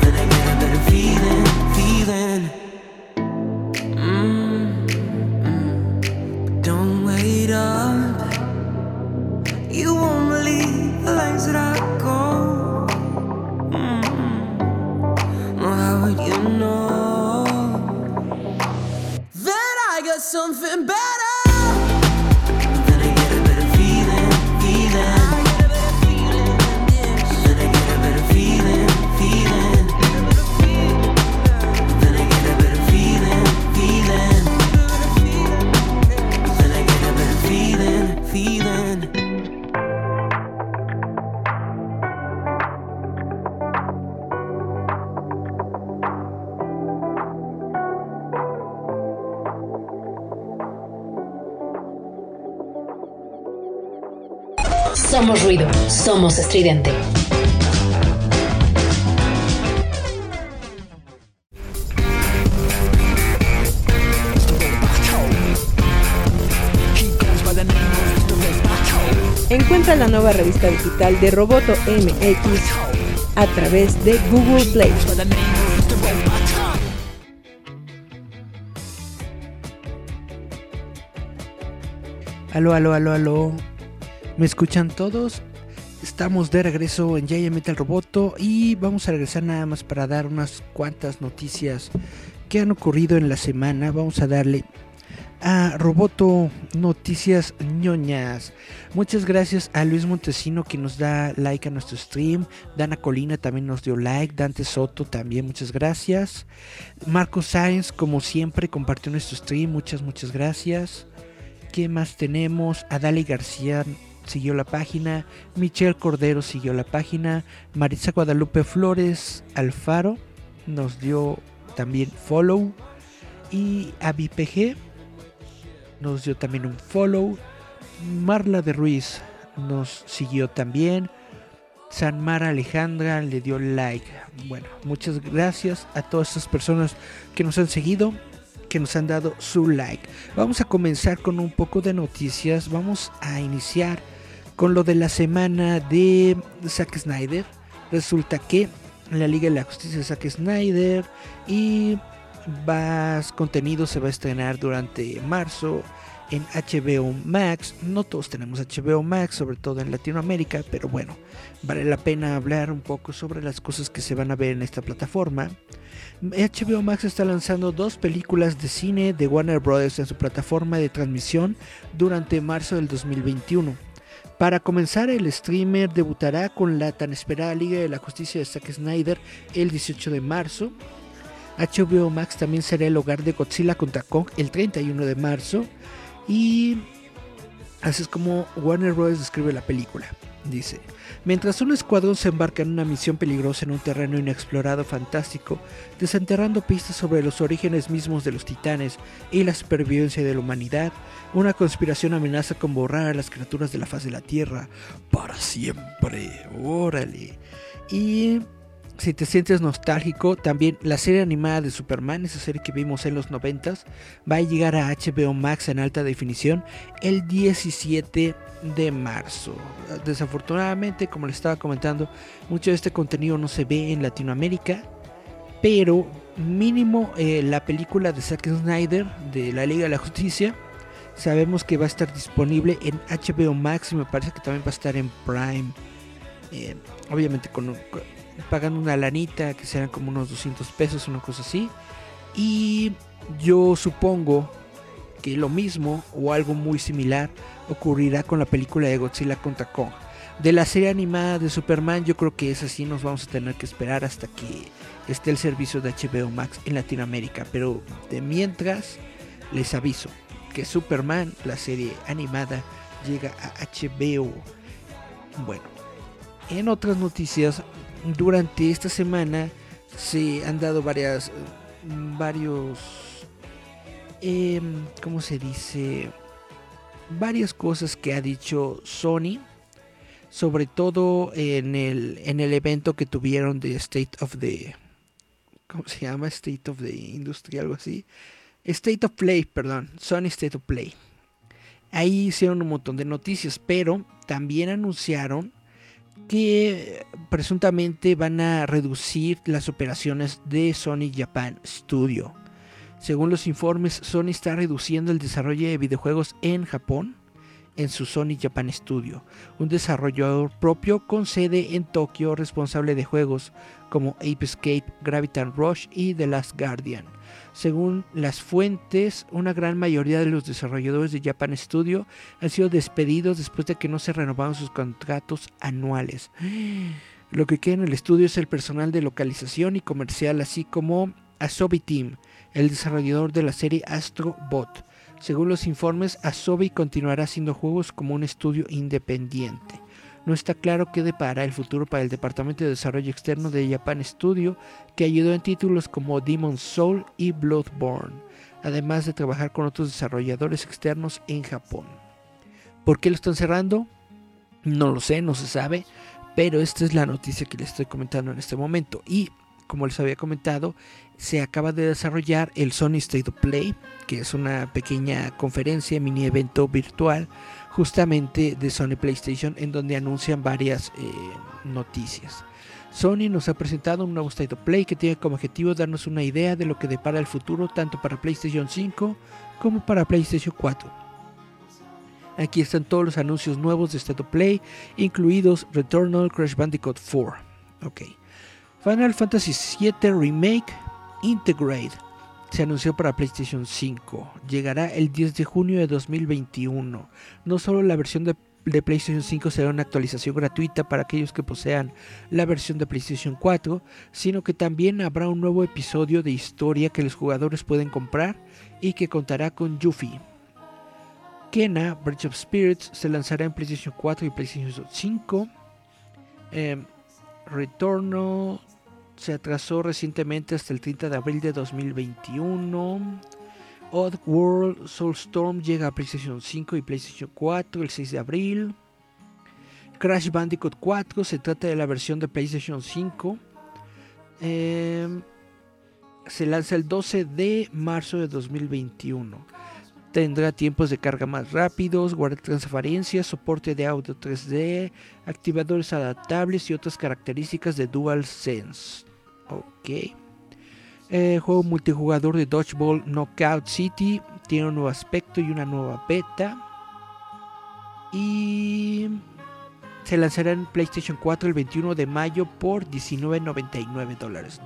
Then I get a better feeling, feeling. Mm, Don't wait up. You won't believe the lengths that I go. How you know that I got something better? Somos estridente. Encuentra la nueva revista digital de Roboto MX a través de Google Play. Aló, aló, aló, aló. ¿Me escuchan todos? Estamos de regreso en Yaya Metal Roboto y vamos a regresar nada más para dar unas cuantas noticias que han ocurrido en la semana. Vamos a darle a Roboto Noticias ñoñas. Muchas gracias a Luis Montesino que nos da like a nuestro stream. Dana Colina también nos dio like. Dante Soto también, muchas gracias. Marco Sáenz, como siempre, compartió nuestro stream. Muchas, muchas gracias. ¿Qué más tenemos? Adali García siguió la página. Michelle Cordero siguió la página. Maritza Guadalupe Flores Alfaro nos dio también follow. Y ABPG nos dio también un follow. Marla de Ruiz nos siguió también. Sanmara Alejandra le dio like. Bueno, muchas gracias a todas estas personas que nos han seguido, que nos han dado su like. Vamos a comenzar con un poco de noticias. Vamos a iniciar con lo de la semana de Zack Snyder. Resulta que la Liga de la Justicia de Zack Snyder y más contenido se va a estrenar durante marzo en HBO Max. No todos tenemos HBO Max, sobre todo en Latinoamérica, pero bueno, vale la pena hablar un poco sobre las cosas que se van a ver en esta plataforma. HBO Max está lanzando dos películas de cine de Warner Bros. en su plataforma de transmisión durante marzo del 2021. Para comenzar, el streamer debutará con la tan esperada Liga de la Justicia de Zack Snyder el 18 de marzo. HBO Max también será el hogar de Godzilla contra Kong el 31 de marzo. Y así es como Warner Bros. describe la película. Dice, mientras un escuadrón se embarca en una misión peligrosa en un terreno inexplorado fantástico, desenterrando pistas sobre los orígenes mismos de los titanes y la supervivencia de la humanidad, una conspiración amenaza con borrar a las criaturas de la faz de la Tierra para siempre. Órale. Y si te sientes nostálgico, también la serie animada de Superman, esa serie que vimos en los 90, va a llegar a HBO Max en alta definición el 17 de marzo. Desafortunadamente, como les estaba comentando, mucho de este contenido no se ve en Latinoamérica, pero mínimo eh, la película de Zack Snyder de la Liga de la Justicia sabemos que va a estar disponible en HBO Max y me parece que también va a estar en Prime. Eh, obviamente con, pagan una lanita que serán como unos 200 pesos, una cosa así. Y yo supongo que lo mismo o algo muy similar ocurrirá con la película de Godzilla contra Kong. De la serie animada de Superman, yo creo que es así, nos vamos a tener que esperar hasta que esté el servicio de HBO Max en Latinoamérica. Pero de mientras, les aviso que Superman, la serie animada, llega a HBO. Bueno, en otras noticias, durante esta semana se han dado varias varios eh, cómo se dice varias cosas que ha dicho Sony sobre todo en el en el evento que tuvieron de State of the cómo se llama State of the Industry algo así. State of Play perdón Sony State of Play. Ahí hicieron un montón de noticias pero también anunciaron que presuntamente van a reducir las operaciones de Sony Japan Studio. Según los informes, Sony está reduciendo el desarrollo de videojuegos en Japón en su Sony Japan Studio, un desarrollador propio con sede en Tokio responsable de juegos como Ape Escape, Graviton Rush y The Last Guardian. Según las fuentes, una gran mayoría de los desarrolladores de Japan Studio han sido despedidos después de que no se renovaron sus contratos anuales. Lo que queda en el estudio es el personal de localización y comercial, así como Asobi Team, el desarrollador de la serie Astro Bot. Según los informes, Asobi continuará haciendo juegos como un estudio independiente. No está claro qué depara el futuro para el Departamento de Desarrollo Externo de Japan Studio, que ayudó en títulos como Demon's Soul y Bloodborne, además de trabajar con otros desarrolladores externos en Japón. ¿Por qué lo están cerrando? No lo sé, no se sabe, pero esta es la noticia que les estoy comentando en este momento. Y como les había comentado, se acaba de desarrollar el Sony State of Play, que es una pequeña conferencia, mini evento virtual, justamente de Sony PlayStation, en donde anuncian varias eh, noticias. Sony nos ha presentado un nuevo State of Play que tiene como objetivo darnos una idea de lo que depara el futuro tanto para PlayStation 5 como para PlayStation 4. Aquí están todos los anuncios nuevos de State of Play, incluidos Returnal, Crash Bandicoot 4. Ok. Final Fantasy VII Remake Integrate se anunció para PlayStation 5. Llegará el 10 de junio de 2021. No solo la versión de, PlayStation 5 será una actualización gratuita para aquellos que posean la versión de PlayStation 4, sino que también habrá un nuevo episodio de historia que los jugadores pueden comprar y que contará con Yuffie. Kena Bridge of Spirits se lanzará en PlayStation 4 y PlayStation 5. Eh, Retorno se atrasó recientemente hasta el 30 de abril de 2021. Odd World Soulstorm llega a PlayStation 5 y PlayStation 4 el 6 de abril. Crash Bandicoot 4 se trata de la versión de PlayStation 5. Eh, se lanza el 12 de marzo de 2021. Tendrá tiempos de carga más rápidos, guardar transparencias, soporte de audio 3D, activadores adaptables y otras características de DualSense. Ok. El juego multijugador de Dodgeball Knockout City tiene un nuevo aspecto y una nueva beta. Y se lanzará en PlayStation 4 el 21 de mayo por $19.99 dólares.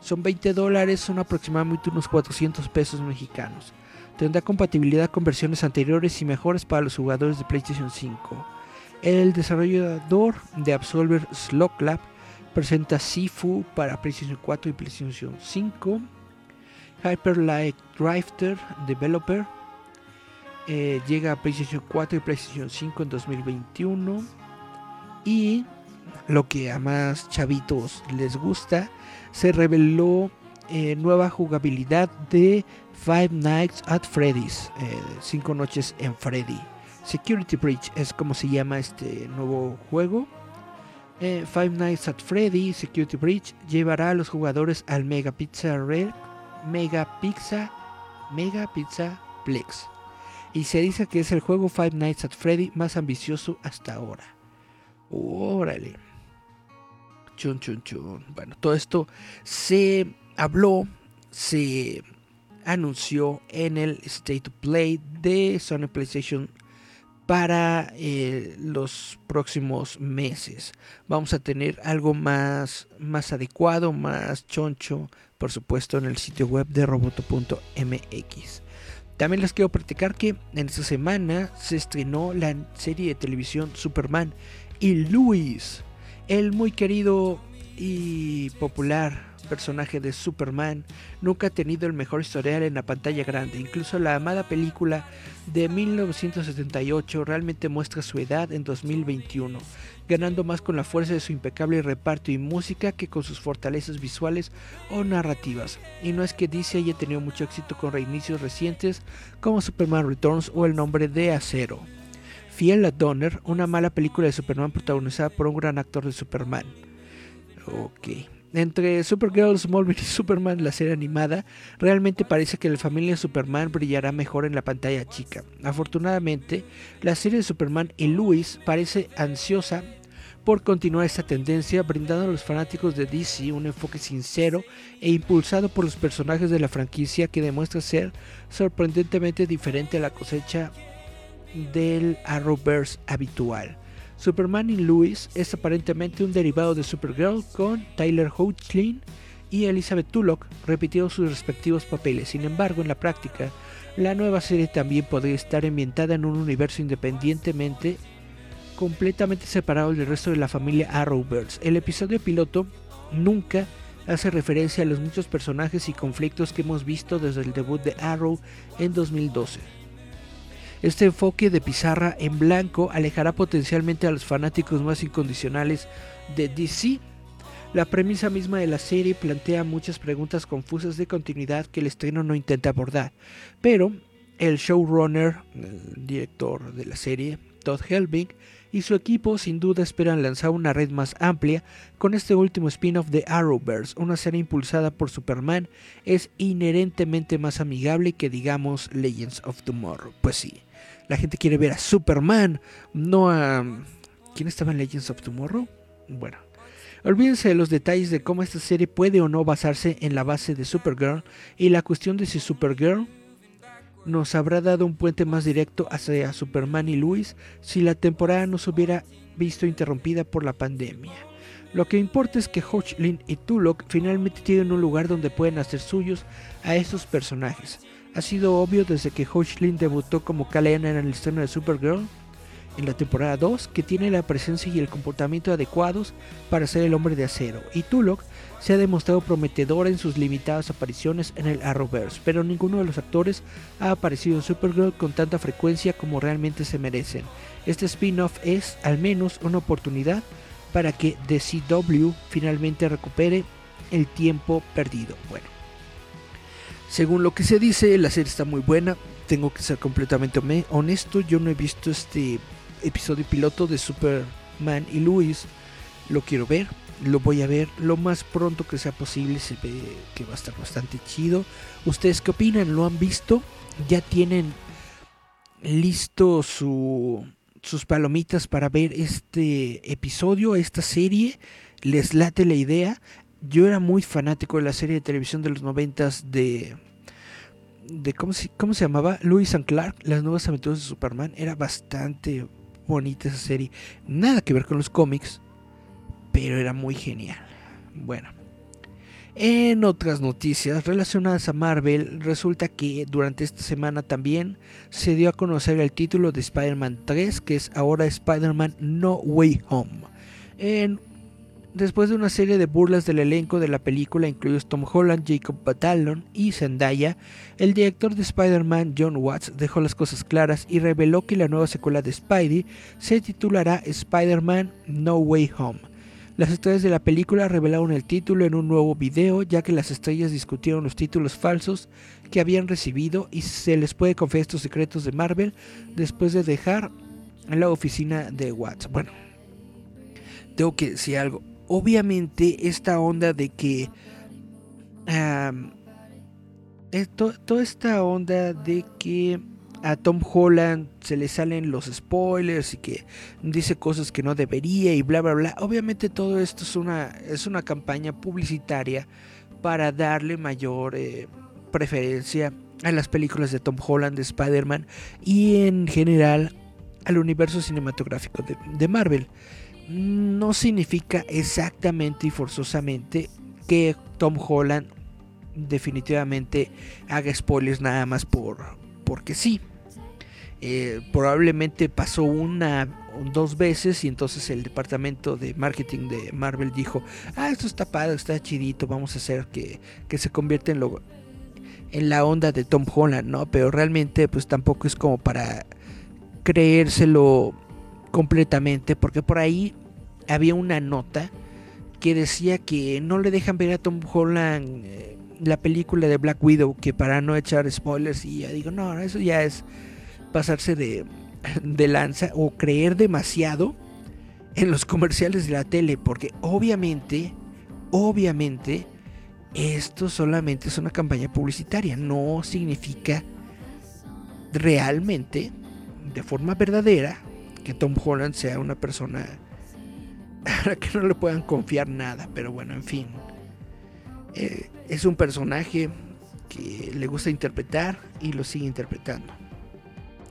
Son 20 dólares, son aproximadamente unos 400 pesos mexicanos. Tendrá compatibilidad con versiones anteriores y mejores para los jugadores de PlayStation 5. El desarrollador de Absolver Slot Lab presenta Sifu para PlayStation 4 y PlayStation 5. Hyper Light Drifter Developer eh, llega a PlayStation 4 y PlayStation 5 en 2021. Y lo que a más chavitos les gusta, se reveló eh, nueva jugabilidad de Five Nights at Freddy's, eh, Cinco Noches en Freddy. Security Breach es como se llama este nuevo juego. Eh, Five Nights at Freddy Security Breach llevará a los jugadores al Mega Pizza Red, Mega Pizza, Mega Pizza Plex. Y se dice que es el juego Five Nights at Freddy más ambicioso hasta ahora. Órale. Chun chun chun. Bueno, todo esto se habló, se anunció en el State of Play de Sony PlayStation para eh, los próximos meses. Vamos a tener algo más, más adecuado, más choncho, por supuesto, en el sitio web de roboto.mx. También les quiero platicar que en esta semana se estrenó la serie de televisión Superman y Luis, el muy querido y popular personaje de Superman nunca ha tenido el mejor historial en la pantalla grande. Incluso la amada película de 1978 realmente muestra su edad en 2021, ganando más con la fuerza de su impecable reparto y música que con sus fortalezas visuales o narrativas. Y no es que DC haya tenido mucho éxito con reinicios recientes como Superman Returns o El nombre de acero. Fiel a Donner, una mala película de Superman protagonizada por un gran actor de Superman. Ok. Entre Supergirl, Smallville y Superman, la serie animada, realmente parece que la familia Superman brillará mejor en la pantalla chica. Afortunadamente, la serie de Superman y Lois parece ansiosa por continuar esta tendencia, brindando a los fanáticos de DC un enfoque sincero e impulsado por los personajes de la franquicia que demuestra ser sorprendentemente diferente a la cosecha del Arrowverse habitual. Superman y Lois es aparentemente un derivado de Supergirl con Tyler Hoechlin y Elizabeth Tulloch repitiendo sus respectivos papeles. Sin embargo, en la práctica, la nueva serie también podría estar ambientada en un universo independientemente, completamente separado del resto de la familia Arrowverse. El episodio piloto nunca hace referencia a los muchos personajes y conflictos que hemos visto desde el debut de Arrow en 2012. Este enfoque de pizarra en blanco alejará potencialmente a los fanáticos más incondicionales de DC. La premisa misma de la serie plantea muchas preguntas confusas de continuidad que el estreno no intenta abordar, pero el showrunner, el director de la serie, Todd Helbing y su equipo sin duda esperan lanzar una red más amplia con este último spin-off de Arrowverse, una serie impulsada por Superman, es inherentemente más amigable que digamos Legends of Tomorrow. Pues sí, la gente quiere ver a Superman, no a... ¿Quién estaba en Legends of Tomorrow? Bueno, Olvídense de los detalles de cómo esta serie puede o no basarse en la base de Supergirl y la cuestión de si Supergirl nos habrá dado un puente más directo hacia Superman y Luis si la temporada no se hubiera visto interrumpida por la pandemia. Lo que importa es que Hodgkin y Tulloch finalmente tienen un lugar donde pueden hacer suyos a estos personajes. Ha sido obvio desde que Hodgkin debutó como Kal-El en el estreno de Supergirl en la temporada 2 que tiene la presencia y el comportamiento adecuados para ser el hombre de acero, y Tulloch se ha demostrado prometedor en sus limitadas apariciones en el Arrowverse, pero ninguno de los actores ha aparecido en Supergirl con tanta frecuencia como realmente se merecen. Este spin-off es, al menos, una oportunidad para que The CW finalmente recupere el tiempo perdido. Bueno, según lo que se dice, la serie está muy buena. Tengo que ser completamente honesto, yo no he visto este episodio piloto de Superman y Luis. Lo quiero ver, lo voy a ver lo más pronto que sea posible. Se ve que va a estar bastante chido. ¿Ustedes qué opinan? ¿Lo han visto? ¿Ya tienen listo su, sus palomitas para ver este episodio, esta serie? ¿Les late la idea? Yo era muy fanático de la serie de televisión de los noventas de de cómo se, cómo se llamaba Louis and Clark, las nuevas aventuras de Superman, era bastante bonita esa serie. Nada que ver con los cómics, pero era muy genial. Bueno, en otras noticias relacionadas a Marvel, resulta que durante esta semana también se dio a conocer el título de Spider-Man 3, que es ahora Spider-Man No Way Home. En Después de una serie de burlas del elenco de la película, incluidos Tom Holland, Jacob Batalon y Zendaya, el director de Spider-Man, John Watts, dejó las cosas claras y reveló que la nueva secuela de Spidey se titulará Spider-Man No Way Home. Las estrellas de la película revelaron el título en un nuevo video, ya que las estrellas discutieron los títulos falsos que habían recibido y se les puede confiar estos secretos de Marvel después de dejar la oficina de Watts. Bueno, tengo que decir algo obviamente esta onda de que esto, toda esta onda de que a Tom Holland se le salen los spoilers y que dice cosas que no debería y bla bla bla. Obviamente todo esto es una, es una campaña publicitaria para darle mayor eh, preferencia a las películas de Tom Holland, de Spider-Man y en general al universo cinematográfico de Marvel no significa exactamente y forzosamente que Tom Holland definitivamente haga spoilers nada más por porque sí. Eh, probablemente pasó una dos veces y entonces el departamento de marketing de Marvel dijo, ah, esto está padre, está chidito, vamos a hacer que, que se convierta en, lo, en la onda de Tom Holland, ¿no? Pero realmente pues tampoco es como para creérselo completamente, porque por ahí había una nota que decía que no le dejan ver a Tom Holland eh, la película de Black Widow, que para no echar spoilers, y ya digo, no, eso ya es pasarse de, de lanza o creer demasiado en los comerciales de la tele, porque obviamente, obviamente, esto solamente es una campaña publicitaria, no significa realmente, de forma verdadera, que Tom Holland sea una persona para que no le puedan confiar nada, pero bueno, en fin. Eh, es un personaje que le gusta interpretar y lo sigue interpretando.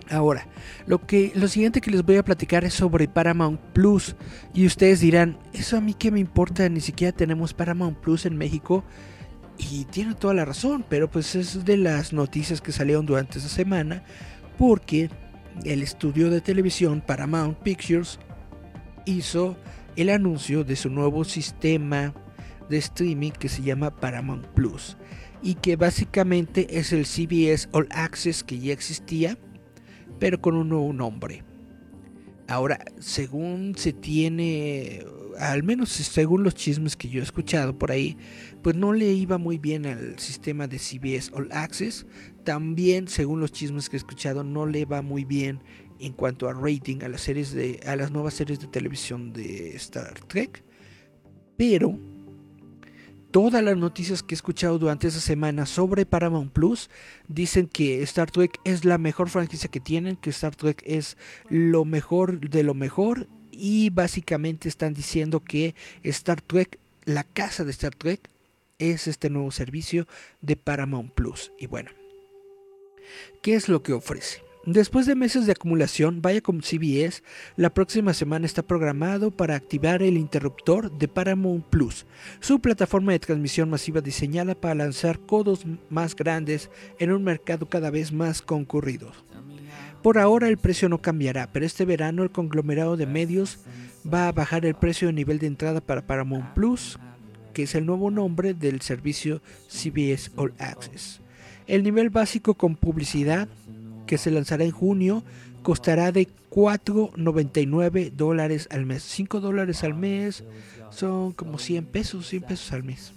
Ahora, lo que lo siguiente que les voy a platicar es sobre Paramount Plus y ustedes dirán, "Eso a mí qué me importa, ni siquiera tenemos Paramount Plus en México." Y tiene toda la razón, pero pues es de las noticias que salieron durante esa semana porque el estudio de televisión Paramount Pictures hizo el anuncio de su nuevo sistema de streaming que se llama Paramount Plus y que básicamente es el CBS All Access que ya existía, pero con un nuevo nombre. Ahora, según se tiene, al menos según los chismes que yo he escuchado por ahí, pues no le iba muy bien al sistema de CBS All Access. También, según los chismes que he escuchado, no le va muy bien en cuanto a rating a las series de a las nuevas series de televisión de Star Trek, pero todas las noticias que he escuchado durante esa semana sobre Paramount Plus dicen que Star Trek es la mejor franquicia que tienen, que Star Trek es lo mejor de lo mejor y básicamente están diciendo que Star Trek, la casa de Star Trek, es este nuevo servicio de Paramount Plus. Y bueno, ¿qué es lo que ofrece? Después de meses de acumulación, Viacom CBS la próxima semana está programado para activar el interruptor de Paramount Plus, su plataforma de transmisión masiva diseñada para lanzar codos más grandes en un mercado cada vez más concurrido. Por ahora el precio no cambiará, pero este verano el conglomerado de medios va a bajar el precio de nivel de entrada para Paramount Plus, que es el nuevo nombre del servicio CBS All Access. El nivel básico con publicidad que se lanzará en junio costará de 4.99 dólares al mes. 5 dólares al mes son como 100 pesos, 100 pesos al mes.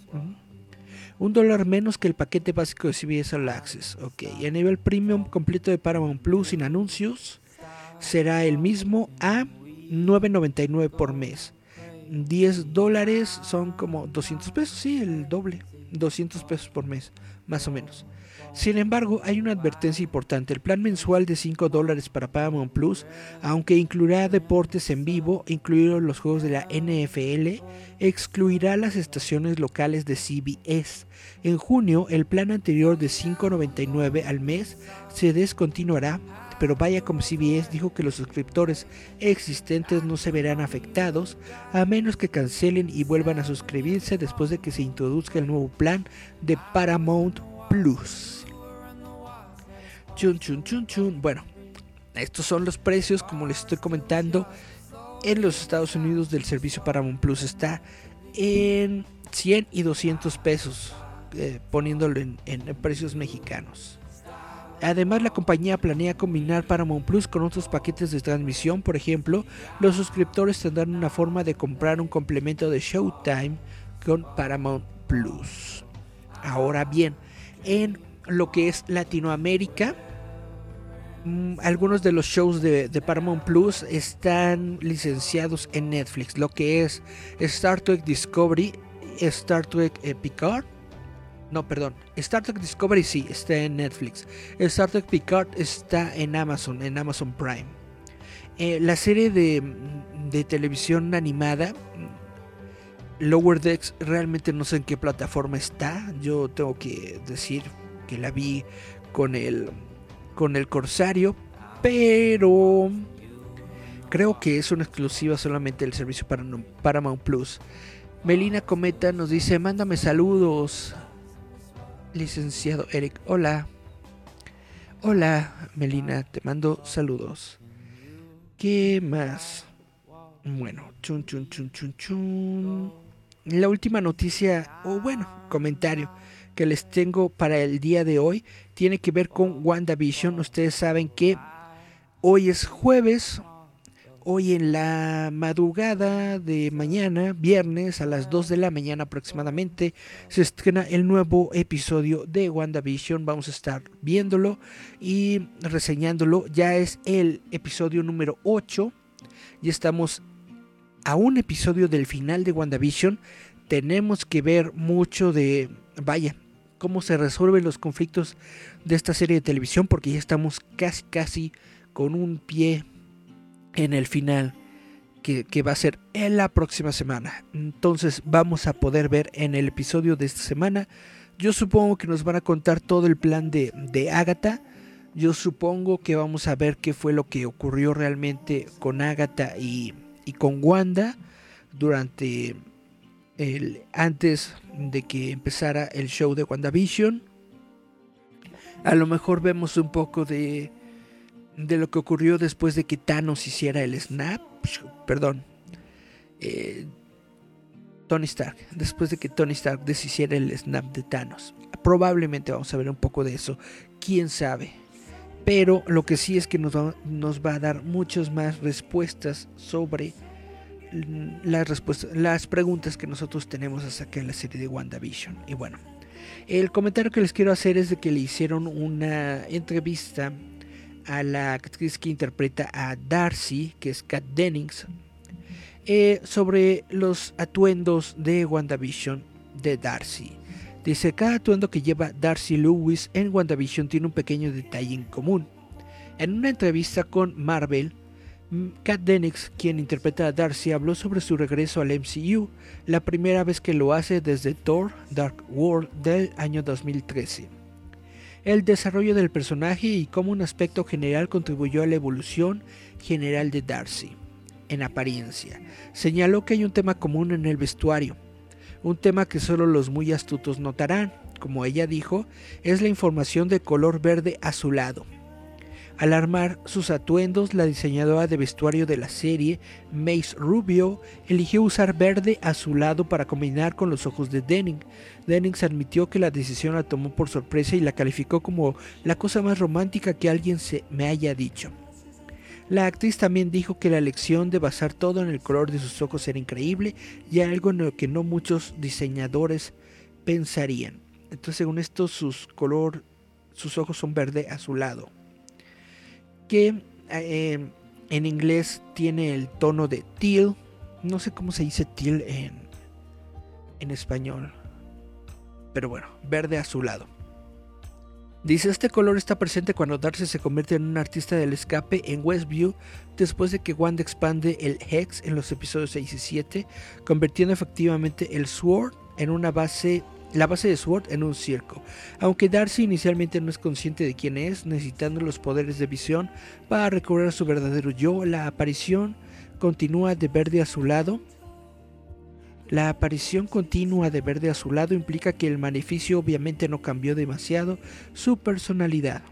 Un dólar menos que el paquete básico de CBS All Access. Ok, y a nivel premium completo de Paramount Plus sin anuncios será el mismo a 9.99 por mes. 10 dólares son como 200 pesos, sí, el doble. 200 pesos por mes, más o menos. Sin embargo, hay una advertencia importante. El plan mensual de 5 dólares para Paramount Plus, aunque incluirá deportes en vivo, incluidos los juegos de la NFL, excluirá las estaciones locales de CBS. En junio, el plan anterior de 5.99 al mes se descontinuará, pero vaya como CBS dijo que los suscriptores existentes no se verán afectados a menos que cancelen y vuelvan a suscribirse después de que se introduzca el nuevo plan de Paramount Plus. Chun, chun, chun, chun. Bueno, estos son los precios, como les estoy comentando, en los Estados Unidos del servicio Paramount Plus. Está en 100 y 200 pesos, eh, poniéndolo en, en precios mexicanos. Además, la compañía planea combinar Paramount Plus con otros paquetes de transmisión. Por ejemplo, los suscriptores tendrán una forma de comprar un complemento de Showtime con Paramount Plus. Ahora bien, en lo que es Latinoamérica, mm, algunos de los shows de, Paramount Plus están licenciados en Netflix. Lo que es Star Trek Discovery, Star Trek eh, Picard. No, perdón. Star Trek Discovery sí, está en Netflix. Star Trek Picard está en Amazon, en Amazon Prime. Eh, la serie de, de televisión animada, Lower Decks, realmente no sé en qué plataforma está. Yo tengo que decir que la vi con el, con el Corsario, pero creo que es una exclusiva solamente del servicio Param- Paramount Plus. Melina Cometa nos dice, mándame saludos, licenciado Eric. Hola. Hola, Melina, te mando saludos. ¿Qué más? Bueno, chun chun chun chun chun. La última noticia, o bueno, comentario que les tengo para el día de hoy tiene que ver con WandaVision. Ustedes saben que hoy es jueves, hoy en la madrugada de mañana, viernes a las 2 de la mañana aproximadamente, se estrena el nuevo episodio de WandaVision. Vamos a estar viéndolo y reseñándolo. Ya es el episodio número 8. Ya estamos a un episodio del final de WandaVision. Tenemos que ver mucho de, vaya, cómo se resuelven los conflictos de esta serie de televisión, porque ya estamos casi, casi con un pie en el final que, va a ser en la próxima semana. Entonces vamos a poder ver en el episodio de esta semana. Yo supongo que nos van a contar todo el plan de, de Agatha. Yo supongo que vamos a ver qué fue lo que ocurrió realmente con Agatha y, y con Wanda durante antes de que empezara el show de WandaVision. A lo mejor vemos un poco de, de lo que ocurrió después de que Thanos hiciera el snap. Perdón. Eh, Tony Stark. Después de que Tony Stark deshiciera el snap de Thanos. Probablemente vamos a ver un poco de eso. Quién sabe. Pero lo que sí es que nos va, nos va a dar muchas más respuestas sobre las, respuestas, las preguntas que nosotros tenemos acerca de la serie de WandaVision. Y bueno, el comentario que les quiero hacer es de que le hicieron una entrevista a la actriz que interpreta a Darcy, que es Kat Dennings, eh, sobre los atuendos de WandaVision de Darcy. Dice, cada atuendo que lleva Darcy Lewis en WandaVision tiene un pequeño detalle en común. En una entrevista con Marvel, Kat Dennings, quien interpreta a Darcy, habló sobre su regreso al MCU, la primera vez que lo hace desde Thor Dark World del año 2013. El desarrollo del personaje y cómo un aspecto general contribuyó a la evolución general de Darcy. En apariencia, señaló que hay un tema común en el vestuario, un tema que solo los muy astutos notarán, como ella dijo, es la información de color verde azulado al armar sus atuendos, la diseñadora de vestuario de la serie, Mace Rubio, eligió usar verde a su lado para combinar con los ojos de Denning. Dennings admitió que la decisión la tomó por sorpresa y la calificó como la cosa más romántica que alguien se me haya dicho. La actriz también dijo que la elección de basar todo en el color de sus ojos era increíble y algo en lo que no muchos diseñadores pensarían. Entonces, según esto, sus sus ojos son verde a su lado que eh, en inglés tiene el tono de teal. No sé cómo se dice teal en, en español. Pero bueno, verde azulado. Dice, este color está presente cuando Darcy se convierte en un artista del escape en Westview después de que Wanda expande el Hex en los episodios 6 y 7, convirtiendo efectivamente el Sword en una base la base de Sword en un circo. Aunque Darcy inicialmente no es consciente de quién es, necesitando los poderes de visión para recobrar su verdadero yo, la aparición continúa de verde a su lado. La aparición continua de verde a su lado implica que el maleficio obviamente no cambió demasiado su personalidad.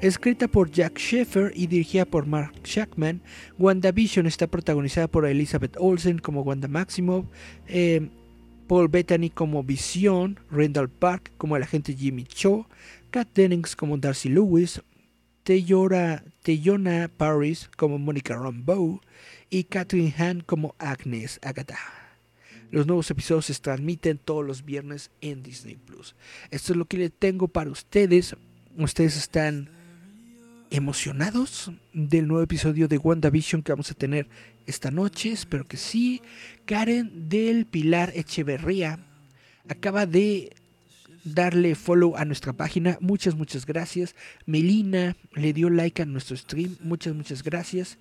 Escrita por Jack Sheffer y dirigida por Mark Shackman, WandaVision está protagonizada por Elizabeth Olsen como Wanda Maximoff, eh, Paul Bettany como Vision, Randall Park como el agente Jimmy Cho, Kat Dennings como Darcy Lewis, Teyona Paris como Monica Rambeau y Catherine Hahn como Agnes Agatha. Los nuevos episodios se transmiten todos los viernes en Disney Plus. Esto es lo que le tengo para ustedes. Ustedes están emocionados del nuevo episodio de WandaVision que vamos a tener esta noche. Espero que sí. Karen del Pilar Echeverría acaba de darle follow a nuestra página. Muchas, muchas gracias. Melina le dio like a nuestro stream. Muchas, muchas gracias.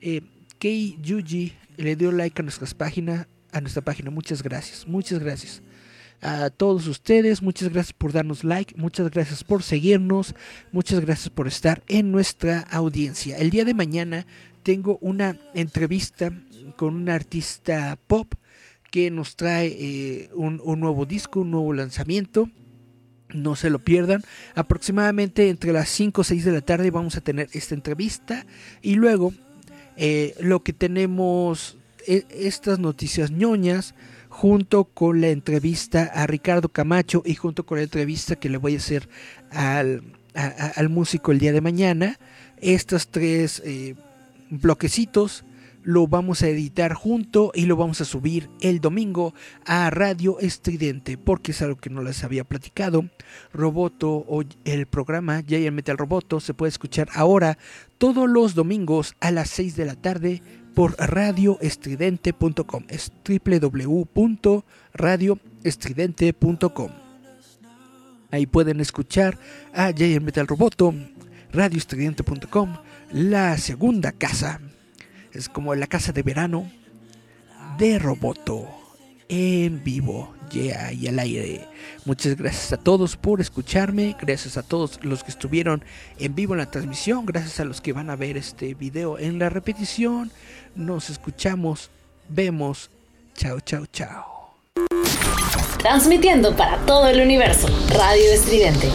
Eh, Kei Yuji le dio like a nuestras páginas, a nuestra página. Muchas gracias. Muchas gracias. A todos ustedes, muchas gracias por darnos like, muchas gracias por seguirnos, muchas gracias por estar en nuestra audiencia. El día de mañana tengo una entrevista con un artista pop que nos trae eh, un, nuevo disco, un nuevo lanzamiento. No se lo pierdan. Aproximadamente entre las 5 o 6 de la tarde vamos a tener esta entrevista. Y luego eh, lo que tenemos, e, estas noticias ñoñas, junto con la entrevista a Ricardo Camacho y junto con la entrevista que le voy a hacer al, al músico el día de mañana. Estas tres... Bloquecitos lo vamos a editar junto y lo vamos a subir el domingo a Radio Estridente, porque es algo que no les había platicado. Roboto o el programa Giant Metal Roboto se puede escuchar ahora todos los domingos a las 6 de la tarde por radioestridente.com. Es www.radioestridente.com. Ahí pueden escuchar a Giant Metal Roboto, radioestridente.com la segunda casa es como la casa de verano de Roboto en vivo, yeah, y al aire. Muchas gracias a todos por escucharme, gracias a todos los que estuvieron en vivo en la transmisión, gracias a los que van a ver este video en la repetición. Nos escuchamos, vemos, chao, chao, chao. Transmitiendo para todo el universo, Radio Estridente.